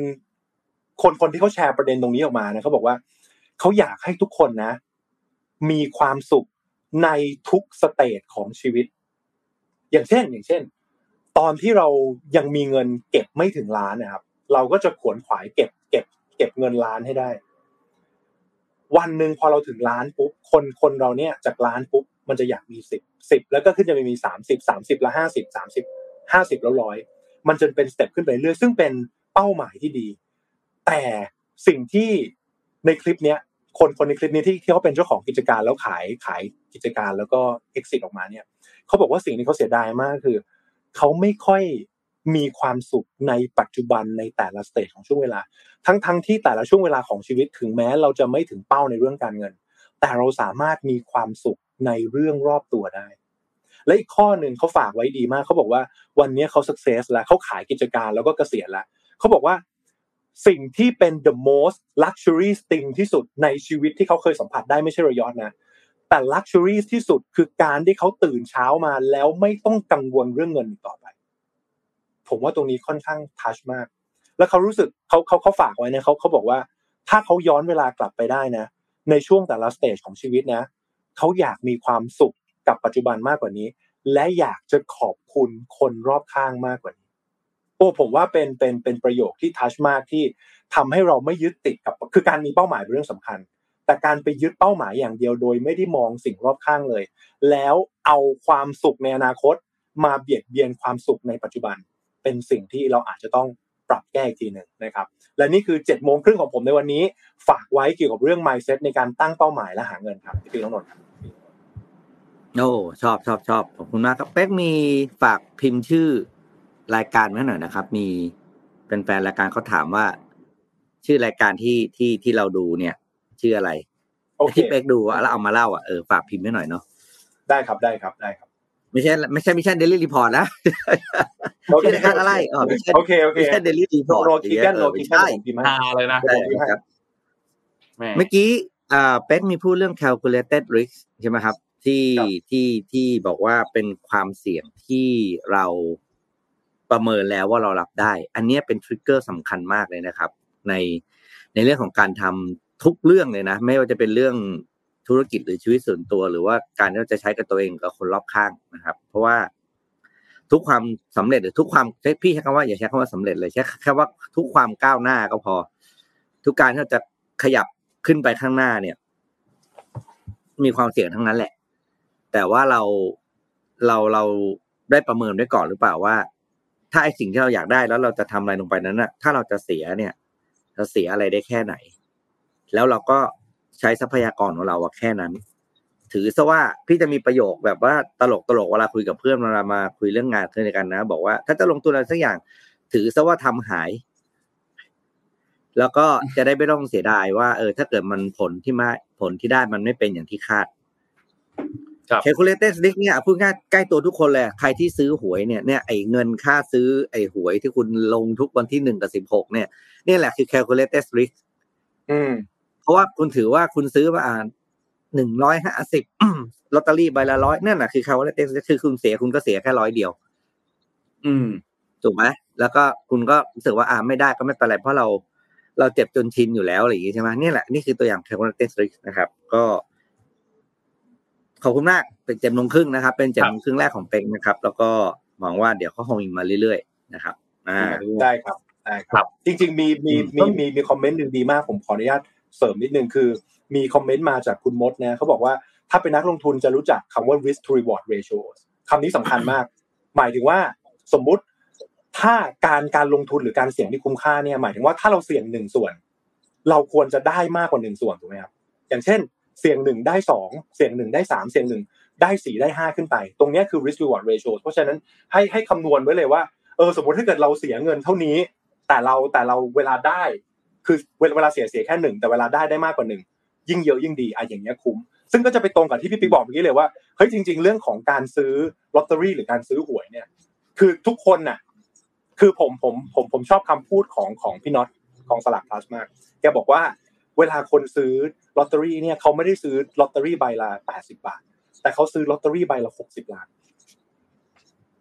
C: คนคนที่เขาแชร์ประเด็นตรงนี้ออกมานะเขาบอกว่าเขาอยากให้ทุกคนนะ มีความสุขในทุกสเตจของชีวิต อย่างเช่น อย่างเช่น ตอนที่เรายังมีเงินเก็บไม่ถึงล้านนะครับ เราก็จะขวนขวายเก็บ เก็บ เก็บเงินล้านให้ได้ วันหนึ่งพอเราถึงล้านปุ๊บคนคนเราเนี่ยจากล้านปุ๊บมันจะอยากมีสิบสิบแล้วก็ขึ้นจะไปมีสามสิบสามสิบแล้วห้าสิบสามสิบห้าสิบแล้วร้อยมันจนเป็นสเต็ปขึ้นไปเรื่อยซึ่งเป็นเป้าหมายที่ดี แต่สิ่งที่ในคลิปเนี้ยคนคนในคลิปนี้ที่ที่เขาเป็นเจ้าของกิจการแล้วขายขายกิจการแล้วก็ exit ออกมาเนี่ยเขาบอกว่าสิ่งที่เขาเสียดายมากคือเขาไม่ค่อย มีความสุขในปัจจุบันในแต่ละ stage ของช่วงเวลา ทั้งๆที่แต่ละช่วงเวลาของชีวิตถึงแม้เราจะไม่ถึงเป้าในเรื่องการเงิน แต่เราสามารถมีความสุขในเรื่องรอบตัวได้ และอีกข้อหนึ่งเขาฝากไว้ดีมากเขาบอกว่าวันนี้เขา success แล้วเขาขายกิจการแล้วก็เกษียณแล้วเขาบอกว่าสิ่งที่เป็น the most luxury thing ที่สุดในชีวิตที่เขาเคยสัมผัสได้ไม่ใช่รอยอดนะแต่ luxury ที่สุดคือการที่เขาตื่นเช้ามาแล้วไม่ต้องกังวลเรื่องเงินต่อไป ผมว่าตรงนี้ค่อนข้างทัชมาก แล้วเขารู้สึกเขาเขาเขาฝากไว้นะเขาเขาบอกว่า ถ้าเขาย้อนเวลากลับไปได้นะ ในช่วงแต่ละสเตจของชีวิตนะเขาอยากมีความสุขกับปัจจุบันมากกว่านี้ และอยากจะขอบคุณคนรอบข้างมากกว่านี้โอ้ผมว่าเป็นเป็นเป็นประโยคที่ทัชมากที่ทำให้เราไม่ยึดติดกับคือการมีเป้าหมายเป็นเรื่องสำคัญ แต่การไปยึดเป้าหมายอย่างเดียวโดยไม่ได้มองสิ่งรอบข้างเลย แล้วเอาความสุขในอนาคต มาเบียดเบียนความสุขในปัจจุบัน เป็นสิ่งที่เราอาจจะต้องปรับแก้อีกทีหนึ่งนะครับและนี่คือ7จ็ดโมงครึ่งของผมในวันนี้ ฝากไว้เกี่ยวกับเรื่อง mindset ในการตั้งเป้าหมายและหาเงินครับพี่น้องนนท์ครับ
D: โอ้ชอบชอบชอบขอบคุณมากครับเป๊กมีฝากพิมพ์ชื่อรายการไว้หน่อยนะครับ มีเป็นแฟนรายการเขาถามว่า ชื่อรายการที่ที่ที่เราดูเนี่ย ชื่ออะไร
C: โอเค
D: ที่เป๊กดูแล้วเอามาเล่าอะเออฝากพิมพ์ไว้หน่อยเนาะ
C: ได้ครับได้ครับได้ครับ
D: ไม่ใช่ไม่ใช่ไม่ใช่เดลี่รีพอร์ตนะ
C: โอเค
D: ชื่อรายการอะไรอ๋อไม่ใช่
C: โอเคโอเค
D: ไม่ใช่เดลี่รีพอร์ต
C: โรคิกันโรคิกัน
D: ใช่
C: ผมพิมพ์ให้
B: ฮาเลยนะ
D: ใช่ครับ
B: แม่
D: เมื่อกี้อ่าเป็กมีพูดเรื่อง calculated risk ใช่ไหมครับ ที่
C: ครับ
D: ที่ที่บอกว่าเป็นความเสี่ยงที่เราประเมินแล้วว่าเรารับได้ อันเนี้ยเป็นทริกเกอร์สำคัญมากเลยนะครับ ในในเรื่องของการทำทุกเรื่องเลยนะ ไม่ว่าจะเป็นเรื่อง ธุรกิจหรือชีวิตส่วนตัว หรือว่าการที่เราจะใช้กับตัวเองกับคนรอบข้างนะครับ เพราะว่าทุกความสำเร็จหรือทุกความพี่ใช้คำว่าอย่าใช้คำว่าสำเร็จเลยใช้แค่ว่าทุกความก้าวหน้าก็พอ ทุกการที่เราจะขยับขึ้นไปข้างหน้าเนี่ย มีความเสี่ยงทั้งนั้นแหละ แต่ว่าเราเราเราได้ประเมินไว้ก่อนหรือเปล่าว่า ถ้าไอสิ่งที่เราอยากได้แล้วเราจะทำอะไรลงไปนั้นน่ะถ้าเราจะเสียเนี่ยจะเสียอะไรได้แค่ไหน แล้วเราก็ ใช้ทรัพยากรของเราอะแค่นั้น ถือซะว่าพี่จะมีประโยคแบบว่าตลกตลกเวลาคุยกับเพื่อนเวลามาคุยเรื่องงานเพื่อนกันนะ บอกว่าถ้าจะลงทุนอะไรสักอย่าง ถือซะว่าทำหาย แล้วก็จะได้ไม่ต้องเสียดายว่าเออถ้าเกิดมันผลที่มาผลที่ได้มันไม่เป็นอย่างที่คาด
B: ครับ
D: calculated risk เนี่ยพูดง่ายใกล้ตัวทุกคนเลยใครที่ซื้อหวยเนี่ยเนี่ยไอ้เงินค่าซื้อไอ้หวยที่คุณลงทุกวันที่หนึ่งกับสิบหกเนี่ยนี่แหละคือ calculated risk
C: อืม
D: เพราะว่าคุณถือว่าคุณซื้อมาอ่าหนึ่งร้อยห้าสิบลอตเตอรี่ใบละร้อยนั่นแหละคือ calculated risk คือคุณเสียคุณก็เสียแค่ร้อยเดียว
B: อืม
D: ถูกไหมแล้วก็คุณก็รู้สึกว่าอ่าไม่ได้ก็ไม่เป็นไรเพราะเราเราเจ็บจนชินอยู่แล้วอะไรอย่างงี้ใช่ไหมนี่แหละนี่คือตัวอย่าง calculated risk นะครับ ก็ขอบคุณมากเป็นเจ็ดโมงครึ่งนะครับ เป็นเจ็ดโมงครึ่งแรกของเป็งนะครับ แล้วก็หวังว่าเดี๋ยวเขาคงมีมาเรื่อยๆนะครับอ่า
C: ได้ครับได้ค
B: ครั
C: รับ
B: บ
C: จริงๆมีมีมีมีมีคอมเมนต์หนึ่งดีมากผมขออนุญาต เสริมนิดนึงคือ มีคอมเมนต์มาจากคุณมดนะเขาบอกว่าถ้าเป็นนักลงทุนจะรู้จักคำว่า risk to reward ratio คำนี้สำคัญมาก หมายถึงว่าสมมุติถ้าการการลงทุนหรือการเสี่ยงที่คุ้มค่าเนี่ยหมายถึงว่าถ้าเราเสี่ยงหนึ่งส่วน เราควรจะได้มากกว่าหนึ่งส่วนถูกไหมครับอย่างเช่น เสี่ยงหนึ่งได้สองเสี่ยงหนึ่งได้สามเสี่ยงหนึ่งได้สี่ได้ห้าขึ้นไป ตรงนี้คือ risk reward ratio เพราะฉะนั้นให้ให้คำนวณไว้เลยว่าเออสมมติถ้าเกิดเราเสียเงินเท่านี้ แต่เราแต่เราเวลาได้ คือเวลาเสียเสียแค่หนึ่งแต่เวลาได้ได้มากกว่าหนึ่งยิ่งเยอะยิ่งดีอะอย่างเงี้ยคุ้ม ซึ่งก็จะไปตรงกับที่พี่ปิ๊กบอกเมื่อกี้เลยว่าเฮ้ยจริง ๆ เรื่องของการซื้อลอตเตอรี่หรือการซื้อหวยเนี่ย คือทุกคนน่ะ คือผมผมผมผมชอบคำพูดของของพี่น็อตของสลากพลัสมากแกบอกว่า เวลาคนซื้อลอตเตอรี่เนี่ยเขาไม่ได้ซื้อลอตเตอรี่ใบละแปดสิบบาท แต่เขาซื้อลอตเตอรี่ใบละหกสิบล้าน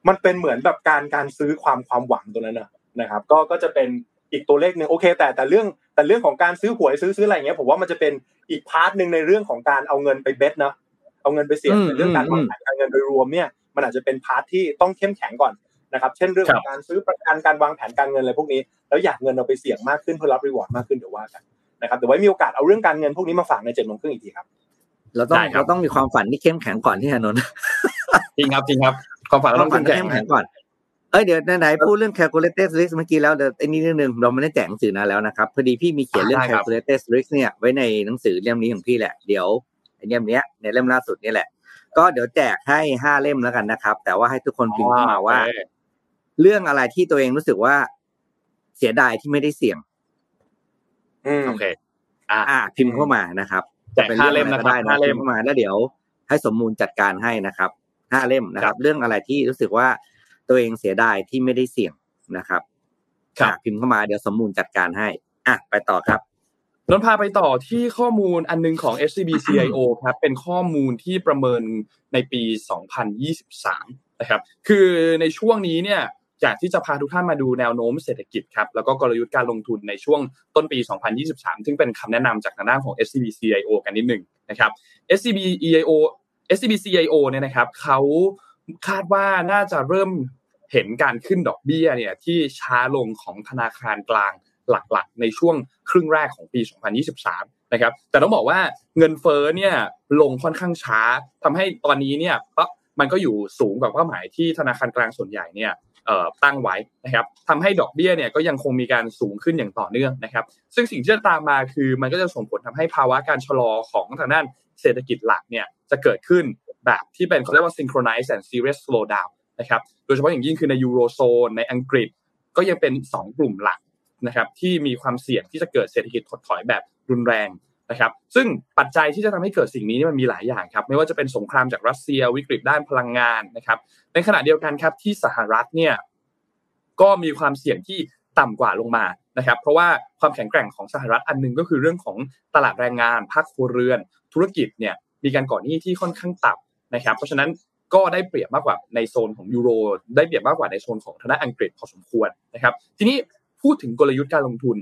C: มันเป็นเหมือนแบบการการซื้อความความหวังตัวนั้นนะนะครับ ก็ก็จะเป็น อีกตัวเลขหนึ่งโอเค แต่แต่เรื่องแต่เรื่องของการซื้อหวยซื้อซื้ออะไรอย่างเงี้ยผมว่ามันจะเป็นอีก part หนึ่งในเรื่องของการเอาเงินไป bet เนาะเอาเงินไปเสี่ยง
D: อืม
C: ในเรื่องการ
D: อื
C: วาง
D: ม
C: แผนการเงินโดยรวมเนี่ยมันอาจจะเป็น part ที่ต้องเข้มแข็งก่อนนะครับ เช่นเรื่องของการซื้อประกันการวางแผนการเงินอะไรพวกนี้ แล้วอยากเงินเอาไปเสี่ยงมากขึ้นเพื่อรับรีวอร์ดมากขึ้นเดี๋ยวว่ากันนะครับเดี๋ยวไว้มีโอกาสเอาเรื่องการเงินพวกนี้มาฝากในเจ็ดโมงครึ่งอีกทีครับ
D: เราต้อง
B: ได้ครับ
D: เราต้องมีความฝันที่เข้มแข็งก่อนที่อานนท์
B: จริงครับจริงครับ ความฝัน
D: ค
B: เรา
D: วาม
B: ต้อง
D: ฝัน
B: ขึ้น
D: ที่
B: แข่ง
D: เข้มแข็งก่อน เอ้ยเดี๋ยวไหนๆพูดเรื่อง calculated risk เมื่อกี้แล้วเดี๋ยวไอ้นี่นิดนึงเราไม่ได้แจกหนังสือนานแล้วนะครับ พอดีพี่มีเขียนเรื่อง calculated risk เนี่ยไว้ในหนังสือเล่มนี้ของพี่แหละ เดี๋ยวไอ้เล่มเนี้ยในเล่มล่าสุดนี่แหละ ก็เดี๋ยวแจกให้ห้าเล่มแล้วกันนะครับ แต่ว่าให้ทุกคนพิมพ์เข้ามาว่า เรื่องอะไรที่ตัวเองรู้สึกว่าเสียดายที่ไม่ได้เสี่ยง
C: อืม
B: โอเคอ่า
D: อ่า พิมพ์เข้ามานะครับ
B: แจกห้าเล่มนะครับ
D: ได้นะ
B: ห้าเล่
D: พิ
B: ม
D: มพ์เข้ามาแล้วเดี๋ยว ให้สมมูลจัดการให้นะครับห้าเล่มนะค
B: ครั
D: รับ
B: บ
D: เรื่องอะไรที่รู้สึกว่า ตัวเองเสียดายที่ไม่ได้เสี่ยงนะครับ
B: ครับ
D: อะพิมพ์เข้ามาเดี๋ยวสมมูลจัดการให้อะไปต่อครับ
B: นนท์พาไปต่อที่ข้อมูลอันหนึงของ SCB CIO ครับเป็นข้อมูลที่ประเมินในปี 2023 นะครับ คือในช่วงนี้เนี่ยอยากที่จะพาทุกท่านมาดูแนวโน้มเศรษฐกิจครับแล้วก็กลยุทธ์การลงทุนในช่วงต้นปี 2023 ซึ่งเป็นคำแนะนำจากทางด้านของ SCB CIO กันนิดหนึ่งนะครับ SCB EIO SCB CIO เนี่ยนะครับเขาคาดว่าน่าจะเริ่ม เห็นการขึ้นดอกเบี้ยเนี่ยที่ช้าลงของธนาคารกลางหลักๆ ในช่วงครึ่งแรกของปี 2023 นะครับ แต่ต้องบอกว่าเงินเฟ้อเนี่ยลงค่อนข้างช้าทำให้ตอนนี้เนี่ยมันก็อยู่สูงกว่าเป้าหมายที่ธนาคารกลางส่วนใหญ่เนี่ยตั้งไว้นะครับทำให้ดอกเบี้ยเนี่ยก็ยังคงมีการสูงขึ้นอย่างต่อเนื่องนะครับ ซึ่งสิ่งที่จะตามมาคือมันก็จะส่งผลทำให้ภาวะการชะลอของทางด้านเศรษฐกิจหลักเนี่ยจะเกิดขึ้นแบบที่เป็นเขาเรียกว่า synchronized and serious slowdown นะครับโดยเฉพาะอย่างยิ่งคือในยูโรโซนในอังกฤษก็ยังเป็น 2 กลุ่มหลักนะครับที่มีความเสี่ยงที่จะเกิดเศรษฐกิจถดถอยแบบรุนแรงนะครับซึ่งปัจจัยที่จะทำให้เกิดสิ่งนี้นี่มันมีหลายอย่างครับไม่ว่าจะเป็นสงครามจากรัสเซียวิกฤตด้านพลังงานนะครับในขณะเดียวกันครับที่สหรัฐเนี่ยก็มีความเสี่ยงที่ต่ำกว่าลงมานะครับเพราะว่าความแข็งแกร่งของสหรัฐอันหนึงก็คือเรื่องของตลาดแรงงานภาคครัวเรือน ธุรกิจเนี่ยมีการก่อหนี้ที่ค่อนข้างต่ำนะครับเพราะฉะนั้น ก็ได้เปรียบมากกว่าในโซนของยูโร ได้เปรียบมากกว่าในโซนของทางด้าอังกฤษพอสมควรนะครับทีนี้พูดถึงกลยุทธ์การลงทุน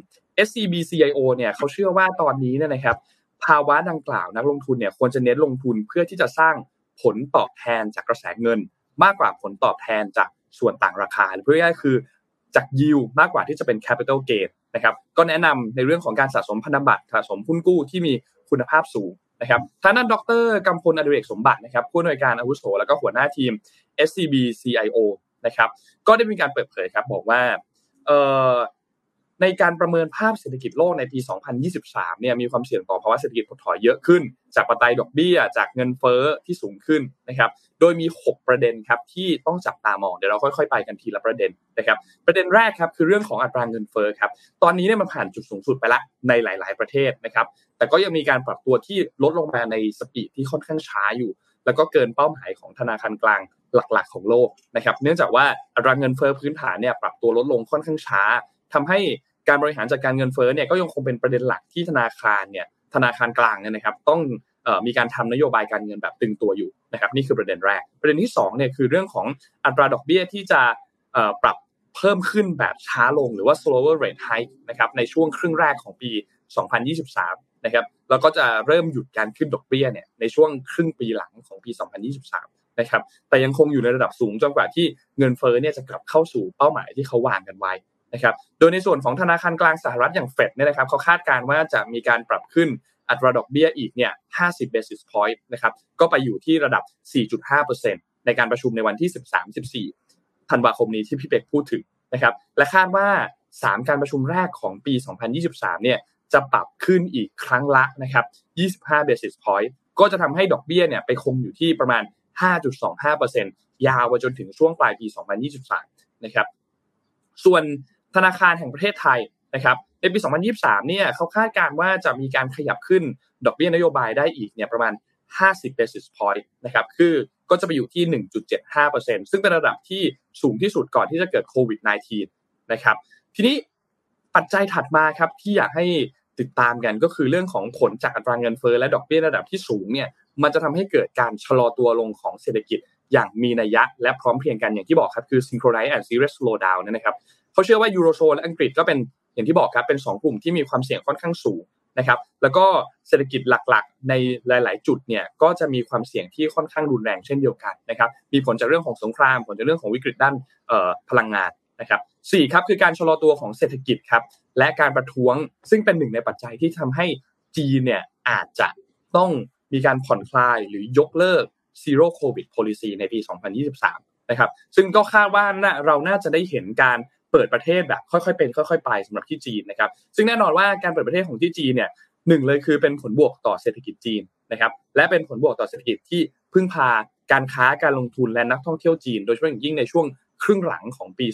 B: SCB CIO เนี่ยเขาเชื่อว่าตอนนี้เนี่ยนะครับ ภาวะดังกล่าวนักลงทุนเนี่ยควรจะเน้นลงทุนเพื่อที่จะสร้างผลตอบแทนจากกระแสเงิน มากกว่าผลตอบแทนจากส่วนต่างราคาหรือเพื่อง่ายๆคือจากยิวมากกว่าที่จะเป็น capital gain นะครับก็แนะนำในเรื่องของการสะสมพันธบัตรสะสมหุ้นกู้ที่มีคุณภาพสูง นะครับท่านนั้นดรกำพลอดิเรกสมบัตินะครับผู้อำนวยการอาวุโสแล้วก็หัวหน้าทีม SCB CIO นะครับก็ได้มีการเปิดเผยครับบอกว่า ในการประเมินภาพเศรษฐกิจโลกในปี 2023 เนี่ยมีความเสี่ยงต่อภาวะเศรษฐกิจถดถอยเยอะขึ้น จากปัจจัยดอกเบี้ย จากเงินเฟ้อที่สูงขึ้นนะครับ โดยมี 6 ประเด็นครับที่ต้องจับตามอง เดี๋ยวเราค่อยๆ ไปกันทีละประเด็นนะครับ ประเด็นแรกครับคือเรื่องของอัตราเงินเฟ้อครับ ตอนนี้เนี่ยมันผ่านจุดสูงสุดไปละในหลาย ๆ ประเทศนะครับ แต่ก็ยังมีการปรับตัวที่ลดลงมาในสปีดที่ค่อนข้างช้าอยู่ แล้วก็เกินเป้าหมายของธนาคารกลางหลัก ๆ ของโลกนะครับ เนื่องจากว่าอัตราเงินเฟ้อพื้นฐานเนี่ยปรับตัวลดลงค่อนข้างช้าทำให้ การบริหารจัดการเงินเฟ้อเนี่ยก็ยังคงเป็นประเด็นหลักที่ธนาคารเนี่ยธนาคารกลางเนี่ยนะครับ ต้องมีการทำนโยบายการเงินแบบตึงตัวอยู่นะครับ นี่คือประเด็นแรก ประเด็นที่2เนี่ยคือเรื่องของอัตราดอกเบี้ยที่จะปรับเพิ่มขึ้นแบบช้าลงหรือว่า slower rate hike นะครับในช่วงครึ่งแรกของปี 2023 นะครับแล้วก็จะเริ่มหยุดการขึ้นดอกเบี้ยเนี่ยในช่วงครึ่งปีหลังของปี 2023 นะครับแต่ยังคงอยู่ในระดับสูงจนกว่าที่เงินเฟ้อเนี่ยจะกลับเข้าสู่เป้าหมายที่เขาวางกันไว้ นะครับโดยในส่วนของธนาคารกลางสหรัฐอย่างเฟดเนี่ยนะครับเขาคาดการณ์ว่าจะมีการปรับขึ้นอัตราดอกเบี้ยอีกเนี่ย 50 basis point นะครับก็ไปอยู่ที่ระดับ 4.5%ในการประชุมในวันที่ 13-14 ธันวาคมนี้ที่พี่เป็กพูดถึงนะครับและคาดว่า 3 การประชุมแรกของปี 2023 เนี่ยจะปรับขึ้นอีกครั้งละนะครับ 25 basis point ก็จะทำให้ดอกเบี้ยเนี่ยไปคงอยู่ที่ประมาณ 5.25%ยาวไปจนถึงช่วงปลายปี 2023 นะครับส่วน ธนาคารแห่งประเทศไทยนะครับในปี 2023 เนี่ยเขาคาดการณ์ว่าจะมีการขยับขึ้นดอกเบี้ยนโยบายได้อีกเนี่ยประมาณ 50 basis point นะครับ คือก็จะไปอยู่ที่ 1.75%ซึ่งเป็นระดับที่สูงที่สุดก่อนที่จะเกิดโควิด -19 นะครับ ทีนี้ปัจจัยถัดมาครับที่อยากให้ติดตามกันก็คือเรื่องของผลจากอัตราเงินเฟ้อและดอกเบี้ยระดับที่สูงเนี่ย มันจะทำให้เกิดการชะลอตัวลงของเศรษฐกิจอย่างมีนัยยะ และพร้อมเพรียงกันอย่างที่บอกครับคือ synchronized and serious slowdown นะครับ เขาเชื่อว่ายูโรโซนและอังกฤษก็เป็นอย่างที่บอกครับเป็น 2 กลุ่มที่มีความเสี่ยงค่อนข้างสูงนะครับ แล้วก็เศรษฐกิจหลักๆ ในหลาย ๆ จุดเนี่ยก็จะมีความเสี่ยงที่ค่อนข้างรุนแรงเช่นเดียวกันนะครับ มีผลจากเรื่องของสงคราม ผลจากเรื่องของวิกฤตด้านพลังงานนะครับสี่ครับคือการชะลอตัวของเศรษฐกิจครับและการประท้วงซึ่งเป็นหนึ่งในปัจจัยที่ทำให้จีนเนี่ยอาจจะต้องมีการผ่อนคลายหรือยกเลิก zero covid policy ในปี 2023 นะครับซึ่งก็คาดว่าเราน่าจะได้เห็นการ เปิดประเทศแบบค่อยๆเป็นค่อย ๆ ไปสำหรับที่จีนนะครับ ซึ่งแน่นอนว่าการเปิดประเทศของที่จีนเนี่ยหนึ่งเลยคือเป็นผลบวกต่อเศรษฐกิจจีนนะครับและเป็นผลบวกต่อเศรษฐกิจที่พึ่งพาการค้าการลงทุนและนักท่องเที่ยวจีน โดยเฉพาะอย่างยิ่งในช่วงครึ่งหลังของปี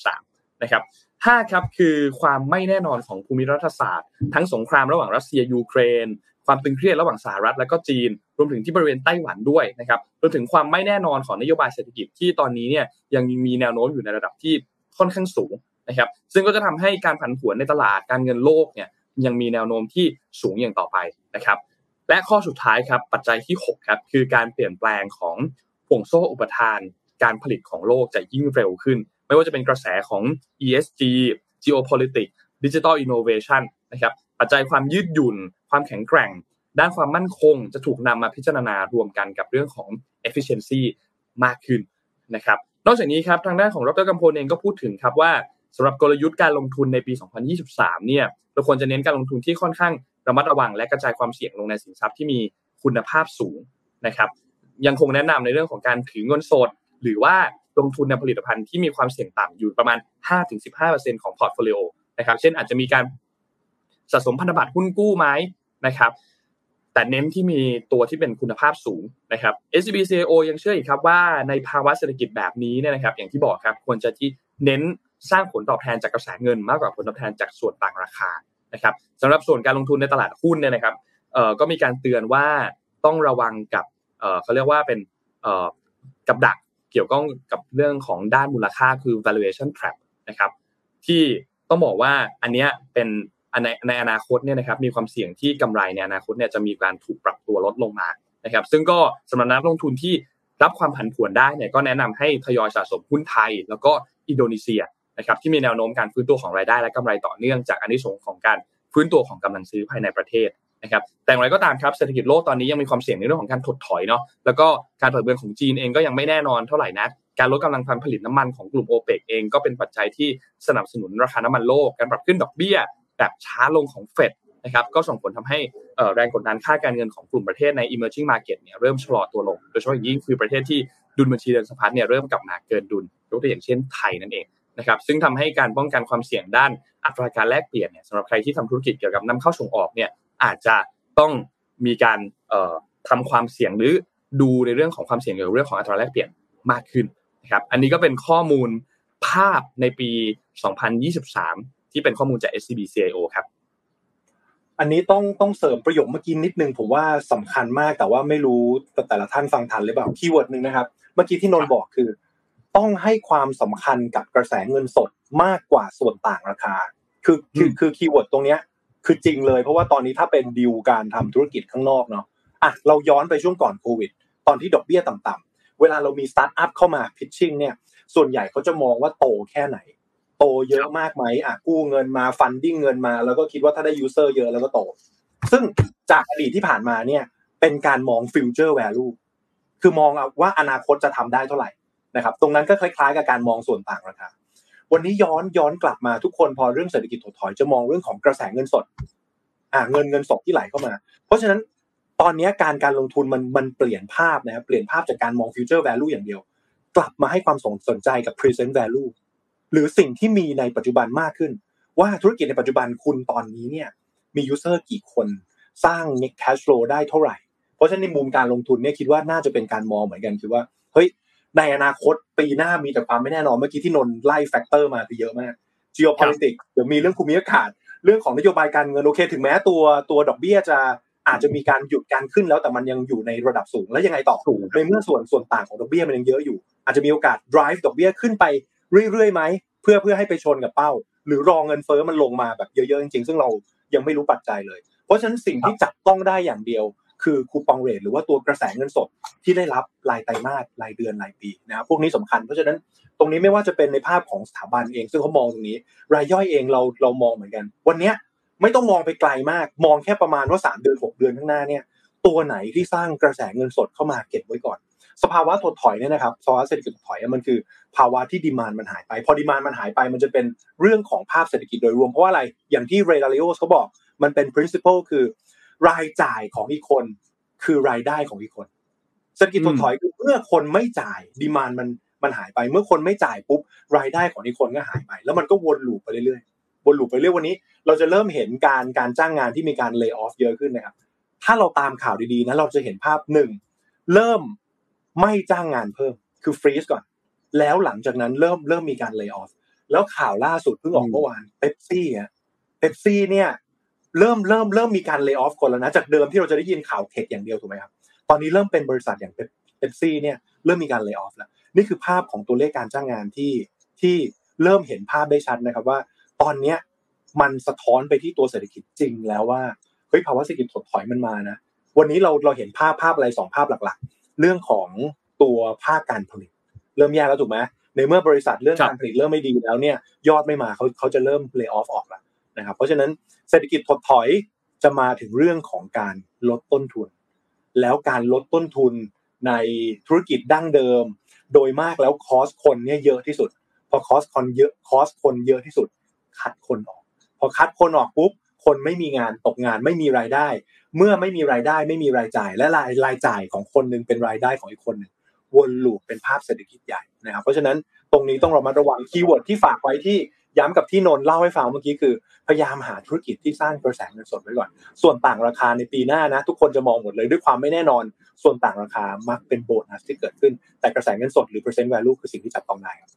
B: 2023 นะครับ5ครับคือความไม่แน่นอนของภูมิรัฐศาสตร์ ทั้งสงครามระหว่างรัสเซียยูเครน ความตึงเครียดระหว่างสหรัฐและก็จีน รวมถึงที่บริเวณไต้หวันด้วยนะครับรวมถึงความไม่แน่นอนของนโยบายเศรษฐกิจที่ตอนนี้เนี่ยยังมีแนวโน้มอยู่ในระดับที่ ค่อนข้างสูงนะครับ ซึ่งก็จะทำให้การผันผวนในตลาดการเงินโลกเนี่ยยังมีแนวโน้มที่สูงอย่างต่อไปนะครับ และข้อสุดท้ายครับปัจจัยที่6ครับคือการเปลี่ยนแปลงของห่วงโซ่อุปทาน การผลิตของโลกจะยิ่งเร็วขึ้น ไม่ว่าจะเป็นกระแสของ ESG geopolitics digital innovation นะครับปัจจัยความยืดหยุ่น ความแข็งแกร่ง ด้านความมั่นคงจะถูกนำมาพิจารณารวมกันกับเรื่องของ efficiency มากขึ้นนะครับ นอกจากนี้ครับทางด้านของดรกำพลเองก็พูดถึงครับว่าสำหรับกลยุทธ์การลงทุนในปี 2023 เนี่ยเราควรจะเน้นการลงทุนที่ค่อนข้างระมัดระวัง และกระจายความเสี่ยงลงในสินทรัพย์ที่มีคุณภาพสูงนะครับ ยังคงแนะนำในเรื่องของการถือเงินสด หรือว่าลงทุนในผลิตภัณฑ์ที่มีความเสี่ยงต่ำอยู่ประมาณ 5-15%ของ portfolio นะครับ เช่นอาจจะมีการสะสมพันธบัตรหุ้นกู้ไหมนะครับ แต่เน้นที่มีตัวที่เป็นคุณภาพสูงนะครับ SCB CIO ยังเชื่ออีกครับว่าในภาวะเศรษฐกิจแบบนี้เนี่ยนะครับ อย่างที่บอกครับควรจะที่เน้นสร้างผลตอบแทนจากกระแสเงินมากกว่าผลตอบแทนจากส่วนต่างราคานะครับสำหรับส่วนการลงทุนในตลาดหุ้นเนี่ยนะครับเอ่อก็มีการเตือนว่าต้องระวังกับเอ่อเขาเรียกว่าเป็นเอ่อกับดักเกี่ยวข้องกับเรื่องของด้านมูลค่าคือ valuation trap นะครับที่ต้องบอกว่าอันเนี้ยเป็น ในในอนาคตเนี่ยนะครับมีความเสี่ยงที่กำไรในอนาคตเนี่ยจะมีการถูกปรับตัวลดลงมานะครับซึ่งก็สำหรับนักลงทุนที่รับความผันผวนได้เนี่ยก็แนะนำให้ทยอยสะสมหุ้นไทย แล้วก็อินโดนีเซียนะครับที่มีแนวโน้มการฟื้นตัวของรายได้และกำไรต่อเนื่องจากอันนี้สงของการฟื้นตัวของกำลังซื้อภายในประเทศนะครับแต่อย่างไรก็ตามครับเศรษฐกิจโลกตอนนี้ยังมีความเสี่ยงในเรื่องของการถดถอยเนาะแล้วก็การเปิดเบืองของจีนเองก็ยังไม่แน่นอนเท่าไหร่นักการลดกำลังการผลิตน้ำมันของกลุ่มโอเปกเองก็เป็นปัจจัยที่สนับสนุนราคาน้ำมันโลกการปรับขึ้นดอกเบี้ย แบบช้าลงของเฟดนะครับก็ส่งผลทำให้แรงกดดันค่าการเงินของกลุ่มประเทศใน emerging market เนี่ยเริ่มชะลอตัวลง โดยเฉพาะอย่างยิ่งคือประเทศที่ดุลบัญชีเดินสะพัดเนี่ยเริ่มกลับมาเกินดุลยกตัวอย่างเช่นไทยนั่นเองนะครับซึ่งทำให้การป้องกันความเสี่ยงด้านอัตราการแลกเปลี่ยนเนี่ยสำหรับใครที่ทำธุรกิจเกี่ยวกับนำเข้าส่งออกเนี่ยอาจจะต้องมีการทำความเสี่ยงหรือดูในเรื่องของความเสี่ยงเกี่ยวกับเรื่องของอัตราแลกเปลี่ยนมากขึ้นนะครับอันนี้ก็เป็นข้อมูลภาพในปี 2023 ที่เป็นข้อมูลจาก SCB CIO ครับ
C: อันนี้ต้องต้องเสริมประโยคเมื่อกี้นิดนึงผมว่าสำคัญมากแต่ว่าไม่รู้แต่ละท่านฟังทันหรือเปล่า keyword หนึ่งนะครับ เมื่อกี้ที่นนบอกคือ ต้องให้ความสำคัญกับกระแสเงินสดมากกว่าส่วนต่างราคา คือคือคือ keyword ตรงเนี้ย คือจริงเลย เพราะว่าตอนนี้ถ้าเป็นดีลการทำธุรกิจข้างนอกเนาะอะเราย้อนไปช่วงก่อนโควิด ตอนที่ดอกเบี้ยต่ำๆเวลาเรามีสตาร์ทอัพเข้ามา pitching เนี่ยส่วนใหญ่เขาจะมองว่าโตแค่ไหน โตเยอะมากไหมอะกู้เงินมา funding เงินมา แล้วก็คิดว่าถ้าได้ user เยอะแล้วก็โต ซึ่งจากอดีตที่ผ่านมาเนี่ย เป็นการมอง future value คือมองว่าอนาคตจะทำได้เท่าไหร่นะครับ ตรงนั้นก็คล้ายๆกับการมองส่วนต่างราคาวันนี้ย้อนย้อนกลับมาทุกคนพอเรื่องเศรษฐกิจถดถอยจะมองเรื่องของกระแสเงินสด อ่าเงินเงินสดที่ไหลเข้ามา เพราะฉะนั้นตอนนี้การการลงทุนมันมันเปลี่ยนภาพนะครับเปลี่ยนภาพจากการมอง future value อย่างเดียว กลับมาให้ความสนสนใจกับ present value หรือสิ่งที่มีในปัจจุบันมากขึ้น ว่าธุรกิจในปัจจุบันคุณตอนนี้เนี่ยมี user กี่คนสร้าง net cash flow ได้เท่าไหร่ เพราะฉะนั้นในมุมการลงทุนเนี่ยคิดว่าน่าจะเป็นการมองเหมือนกันคือว่าเฮ้ยในอนาคตปีหน้ามีแต่ความไม่แน่นอนเมื่อกี้ที่นนไล่ factor มาคือเยอะมาก geopolitics เดี๋ยวมีเรื่องภูมิอากาศเรื่องของนโยบายการเงินโอเค ถึงแม้ตัวตัวดอกเบี้ยจะอาจจะมีการหยุดการขึ้นแล้วแต่มันยังอยู่ในระดับสูงแล้วยังไงต่อในเมื่อส่วนส่วนต่างของดอกเบี้ยมันยังเยอะอยู่ อาจจะมีโอกาส drive ดอกเบี้ยขึ้นไป เรื่อยๆไหมเพื่อเพื่อให้ไปชนกับเป้า หรือรอเงินเฟ้อมันลงมาแบบเยอะๆจริงๆ ซึ่งเรายังไม่รู้ปัจจัยเลย เพราะฉะนั้นสิ่งที่จับต้องได้อย่างเดียว คือคูปองเรทหรือว่าตัวกระแสเงินสดที่ได้รับรายไตรมาสรายเดือนรายปีนะครับพวกนี้สำคัญเพราะฉะนั้นตรงนี้ไม่ว่าจะเป็นในภาพของสถาบันเอง ซึ่งเขามองตรงนี้ รายย่อยเองเราเรามองเหมือนกัน วันนี้ไม่ต้องมองไปไกลมาก มองแค่ประมาณว่าสามเดือนหกเดือนข้างหน้าเนี่ยตัวไหนที่สร้างกระแสเงินสดเข้ามาเก็บไว้ก่อน สภาวะถดถอยเนี่ยนะครับสภาวะเศรษฐกิจถดถอยมันคือ ภาวะที่ดีมานมันหายไป พอดีมานมันหายไปมันจะเป็นเรื่องของภาพเศรษฐกิจโดยรวม เพราะว่าอะไรอย่างที่เรย์ ดาลิโอเขาบอกมันเป็น principle คือ รายจ่ายของอีกคน คือรายได้ของอีกคนเศรษฐกิจถดถอยคือเมื่อคนไม่จ่าย demand มันมันหายไป เมื่อคนไม่จ่ายปุ๊บรายได้ของอีกคนก็หายไป แล้วมันก็วน loop ไปเรื่อยๆวน loop ไปเรื่อยวันนี้ เราจะเริ่มเห็นการการจ้างงานที่มีการ layoff เยอะขึ้นนะครับถ้าเราตามข่าวดีๆนะเราจะเห็นภาพหนึ่งเริ่ม ไม่จ้างงานเพิ่มคือ freeze ก่อน แล้วหลังจากนั้นเริ่มเริ่มมีการ layoffแล้วข่าวล่าสุดเพิ่งออกเมื่อวานเป๊ปซี่อะเป๊ปซี่เนี่ยเริ่มเริ่มเริ่มมีการ layoff คนแล้วนะ จากเดิมที่เราจะได้ยินข่าว tech อย่างเดียวถูกไหมครับตอนนี้เริ่มเป็นบริษัทอย่างเป๊ปซี่เนี่ยเริ่มมีการ layoff แล้วนี่คือภาพของตัวเลขการจ้างงานที่ที่เริ่มเห็นภาพได้ชัดนะครับว่า ตอนเนี้ยมันสะท้อนไปที่ตัวเศรษฐกิจจริงแล้วว่าเฮ้ยภาวะเศรษฐกิจถดถอยมันมานะวันนี้เราเราเห็นภาพภาพอะไรสองภาพหลัก เรื่องของตัวภาคการผลิต เริ่มแย่แล้วถูกไหมในเมื่อบริษัทเรื่องการผลิตเริ่มไม่ดีแล้วเนี่ยยอดไม่มาเขาเขาจะเริ่มเลิกออฟออกแล้วนะครับเพราะฉะนั้นเศรษฐกิจถดถอยจะมาถึงเรื่องของการลดต้นทุน แล้วการลดต้นทุนในธุรกิจดั้งเดิม โดยมากแล้วคอสคนเนี่ยเยอะที่สุด พอคอสคนเยอะคอสคนเยอะที่สุด คัดคนออก พอคัดคนออกปุ๊บ คนไม่มีงานตกงานไม่มีรายได้ เมื่อไม่มีรายได้ไม่มีรายจ่าย และรายรายจ่ายของคนหนึ่งเป็นรายได้ของอีกคนหนึ่งวน loop เป็นภาพเศรษฐกิจใหญ่นะครับ เพราะฉะนั้นตรงนี้ต้องระมัดระวัง keyword ที่ฝากไว้ที่ย้ำกับที่นนเล่าให้ฟังเมื่อกี้คือพยายามหาธุรกิจที่สร้างกระแสเงินสดไว้ก่อน ส่วนต่างราคาในปีหน้านะ ทุกคนจะมองหมดเลยด้วยความไม่แน่นอน ส่วนต่างราคามักเป็นโบนัสที่เกิดขึ้น แต่กระแสเงินสดหรือ present value คือสิ่งที่จับต้องได้ครับ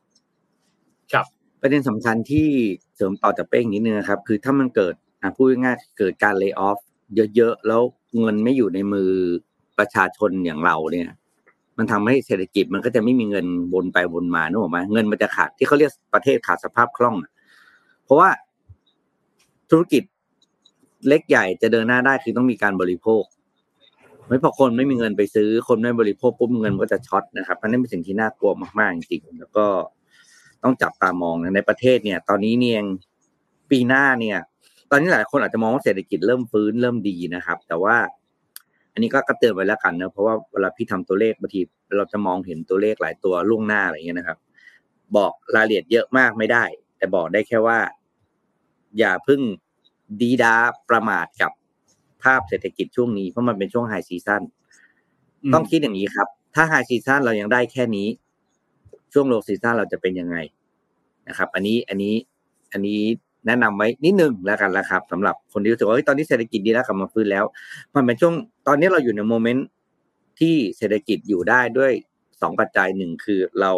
B: ครับ
D: ประเด็นสำคัญที่เสริมต่อจากเป้งนิดนึงนะครับ คือถ้ามันเกิดอะ พูดง่ายเกิดการ layoff เยอะๆ แล้วเงินไม่อยู่ในมือประชาชนอย่างเราเนี่ย มันทำให้เศรษฐกิจมันก็จะไม่มีเงินวนไปวนมานึกออกไหมเงินมันจะขาดที่เขาเรียกประเทศขาดสภาพคล่อง เพราะว่าธุรกิจเล็กใหญ่จะเดินหน้าได้คือต้องมีการบริโภค ไม่พอคนไม่มีเงินไปซื้อ คนไม่บริโภคปุ๊บเงินมันก็จะ short นะครับอันนี้เป็นสิ่งที่น่ากลัวมากๆจริงๆแล้วก็ต้องจับตามองนะในประเทศเนี่ย ตอนนี้เนี่ยปีหน้าเนี่ย ตอนนี้หลายคนอาจจะมองว่าเศรษฐกิจเริ่มฟื้นเริ่มดีนะครับ แต่ว่า อันนี้ก็กระเตือนไว้แล้วกันนะเพราะว่าเวลาพี่ทำตัวเลขบางทีเราจะมองเห็นตัวเลขหลายตัวล่วงหน้าอะไรเงี้ยนะครับ บอกรายละเอียดเยอะมากไม่ได้ แต่บอกได้แค่ว่า อย่าเพิ่งดีดาประมาทกับภาพเศรษฐกิจช่วงนี้เพราะมันเป็นช่วงไฮซีซั่นต้องคิดอย่างนี้ครับ ถ้า high season เรายังได้แค่นี้ ช่วง low season เราจะเป็นยังไงนะครับ อันนี้อันนี้อันนี้ แนะนำไว้นิดนึงแล้วกันนะครับสำหรับคนที่รู้สึกว่าตอนนี้เศรษฐกิจดีแล้วกลับมาฟื้นแล้ว มันเป็นช่วงตอนนี้เราอยู่ใน moment ที่เศรษฐกิจอยู่ได้ด้วยสองปัจจัยหนึ่งคือเรา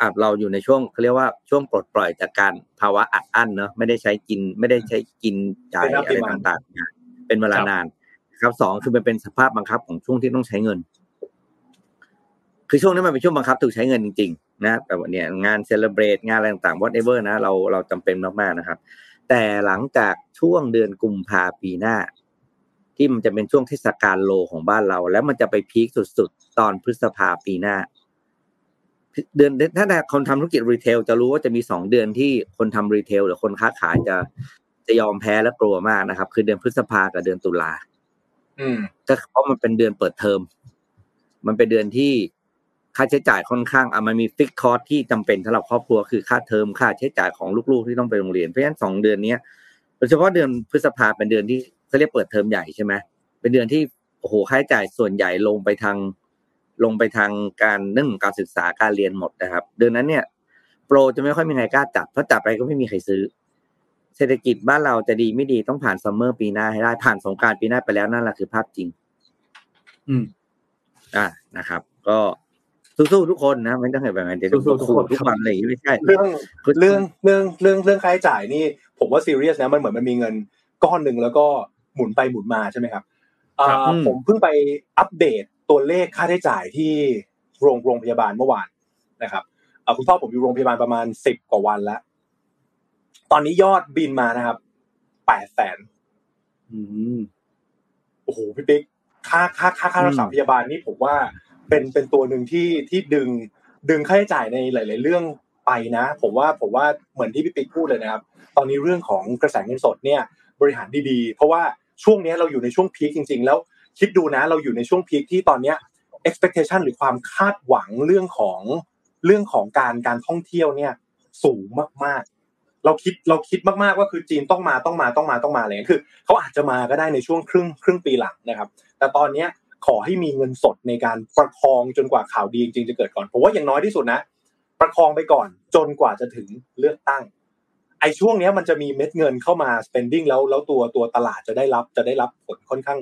D: อะเราอยู่ในช่วงเขาเรียกว่าช่วงปลดปล่อยจากการภาวะอัดอั้นเนอะไม่ได้ใช้กินไม่ได้ใช้กินจ่ายอะไรต่างๆเป็นเวลานานครับสองคือมันเป็นสภาพบังคับของช่วงที่ต้องใช้เงิน คือช่วงนี้มันเป็นช่วงบังคับถูกใช้เงินจริงๆ นะแต่วันนี้งาน celebrate งานอะไรต่างๆ whatever นะเราเราจำเป็นมากๆนะครับ แต่หลังจากช่วงเดือนกุมภาปีหน้า ที่มันจะเป็นช่วงเทศกาล low ของบ้านเรา แล้วมันจะไป peak สุดๆ ตอนพฤษภาปีหน้า เดือนถ้าคนทำธุรกิจ retail จะรู้ว่าจะมีสองเดือนที่คนทำ retail หรือคนค้าขายจะจะยอมแพ้และกลัวมากนะครับ คือเดือนพฤษภากับเดือนตุลา
C: อืม
D: ก็เพราะมันเป็นเดือนเปิดเทอม มันเป็นเดือนที่ ค่าใช้จ่ายค่อนข้างอะมันมีฟิกคอร์สที่จำเป็นสำหรับครอบครัวคือค่าเทอมค่าใช้จ่ายของลูกๆที่ต้องไปโรงเรียนเพราะฉะนั้นสองเดือนเนี้ยโดยเฉพาะเดือนพฤษภาเป็นเดือนที่เขาเรียกเปิดเทอมใหญ่ใช่ไหมเป็นเดือนที่โอ้โหค่าใช้จ่ายส่วนใหญ่ลงไปทางลงไปทางการเรื่องของการศึกษาการเรียนหมดนะครับ เดือนนั้นเนี่ยโปรจะไม่ค่อยมีใครกล้าจัดเพราะจัดไปก็ไม่มีใครซื้อ เศรษฐกิจบ้านเราจะดีไม่ดีต้องผ่าน summer ปีหน้าให้ได้ผ่านสงกรานต์ปีหน้าไปแล้วนั่นแหละคือภาพจริง
B: อืม
D: อ่านะครับ ก็ สู้ๆทุกคนนะไม่ต้องให้แบบนั้นเดี๋ยว
B: สู้ๆทุกคน
D: ทุกวันอะไรอย่างนี้ไม่ใช่
C: เรื่องเรื่องเรื่องเรื่องเรื่องค่าใช้จ่ายนี่ ผมว่าซีเรียสนะมันเหมือนมันมีเงินก้อนหนึ่งแล้วก็หมุนไปหมุนมาใช่ไหมครับอ่า
B: ครับ
C: ผมเพิ่งไปอัปเดตตัวเลขค่าใช้จ่ายที่โรงโรงพยาบาลเมื่อวานนะครับอ่าคุณพ่อผมอยู่โรงพยาบาลประมาณสิบกว่าวันแล้ว ตอนนี้ยอดบินมานะครับแปดแสน
B: อืม
C: โอ้โหพี่ปิ๊กค่าค่าค่าค่ารักษา
B: อืม
C: พยาบาลนี่ผมว่า เป็นเป็นตัวหนึ่งที่ที่ดึงดึงค่าใช้จ่ายในหลาย ๆ เรื่องไปนะ ผมว่าผมว่าเหมือนที่พี่ปิ๊กพูดเลยนะครับ ตอนนี้เรื่องของกระแสเงินสดเนี่ยบริหารดีๆ เพราะว่าช่วงนี้เราอยู่ในช่วงพีคจริง ๆ แล้วคิดดูนะเราอยู่ในช่วงพีคที่ตอนเนี้ย expectation หรือความคาดหวังเรื่องของเรื่องของการการท่องเที่ยวเนี่ยสูงมากๆ เราคิดเราคิดมากๆว่าคือจีนต้องมาต้องมาต้องมาต้องมาอะไรเงี้ยคือเขาอาจจะมาก็ได้ในช่วงครึ่งครึ่งปีหลังนะครับ แต่ตอนเนี้ย ขอให้มีเงินสดในการประคองจนกว่าข่าวดีจริงๆจะเกิดก่อนผมว่าอย่างน้อยที่สุดนะ ประคองไปก่อนจนกว่าจะถึงเลือกตั้งไอ้ช่วงนี้มันจะมีเม็ดเงินเข้ามา spending แล้วแล้วตัวตัวตลาดจะได้รับจะได้รับผลค่อนข้าง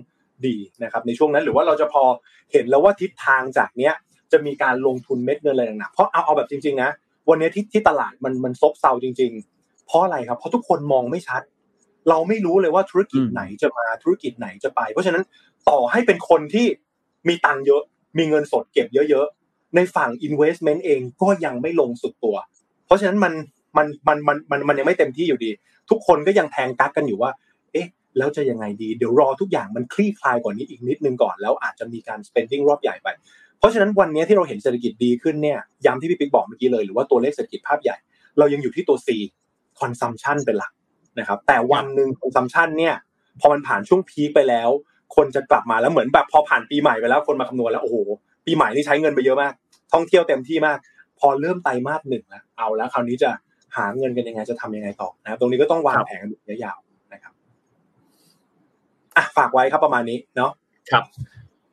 C: ดีนะครับในช่วงนั้นหรือว่าเราจะพอเห็นแล้วว่าทิศทางจากเนี้ยจะมีการลงทุนเม็ดเงินอะไรหนักๆเพราะเอาเอาแบบจริง ๆ นะ วันนี้ที่ที่ตลาดมันมันซบเซาจริง ๆ เพราะอะไรครับเพราะทุกคนมองไม่ชัด เราไม่รู้เลยว่าธุรกิจไหนจะมาธุรกิจไหนจะไป เพราะฉะนั้นต่อให้เป็นคนที่มีตังค์เยอะ มีเงินสดเก็บเยอะๆ ในฝั่ง investment เองก็ยังไม่ลงสุดตัว เพราะฉะนั้นมันมันมันมันมันมันยังไม่เต็มที่อยู่ดี ทุกคนก็ยังแทงกักกันอยู่ว่า เอ๊ะ แล้วจะยังไงดี เดี๋ยวรอทุกอย่างมันคลี่คลายกว่านี้อีกนิดนึงก่อน แล้วอาจจะมีการ spending รอบใหญ่ไป เพราะฉะนั้นวันนี้ที่เราเห็นเศรษฐกิจดีขึ้นเนี่ย ย้ำที่พี่ปิ๊กบอกเมื่อกี้เลย หรือว่าตัวเลขเศรษฐกิจภาพใหญ่ เรายังอยู่ที่ตัว C consumption เป็นหลัก นะครับ แต่วันหนึ่ง consumption เนี่ยพอมันผ่านช่วงพีคไปแล้ว คนจะกลับมาแล้วเหมือนแบบพอผ่านปีใหม่ไปแล้วคนมาคำนวณแล้วโอ้โหปีใหม่นี่ใช้เงินไปเยอะมาก ท่องเที่ยวเต็มที่มาก พอเริ่มไตรมาสหนึ่งแล้วเอาแล้วคราวนี้จะหาเงินกันยังไงจะทำยังไงต่อนะครับ ตรงนี้ก็ต้องวางแผนระยะยาวนะครับอะฝากไว้ครับประมาณนี้เนาะ
B: ครับ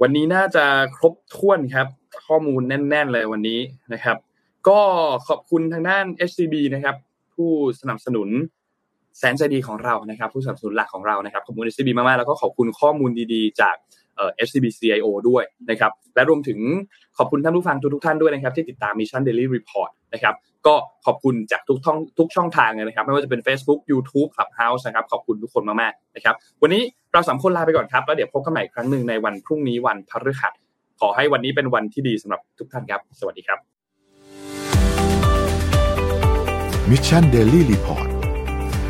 B: วันนี้น่าจะครบถ้วนครับ ข้อมูลแน่น ๆ เลยวันนี้นะครับ ก็ขอบคุณทางด้าน HCB นะครับ ผู้สนับสนุน แสนใจดีของเรานะครับผู้สนับสนุนหลักของเรานะครับขอบคุณ HCB มากๆแล้วก็ขอบคุณข้อมูลดีๆ จากเอ่อ HCB CIO ด้วยนะครับและรวมถึงขอบคุณท่านผู้ฟังทุกๆท่านด้วยนะครับที่ติดตาม Mission Daily Report นะครับก็ขอบคุณจากทุกท่องทุกช่องทางเลยนะครับไม่ว่าจะเป็น Facebook YouTube Clubhouse นะครับขอบคุณทุกคนมากๆนะครับวันนี้เราสามคนลาไปก่อนครับแล้วเดี๋ยวพบกันใหม่อีกครั้งหนึ่งในวันพรุ่งนี้วันพฤหัสขอให้วันนี้เป็นวันที่ดีสำหรับทุกท่านครับ สวัสดีครับ
A: มิชชั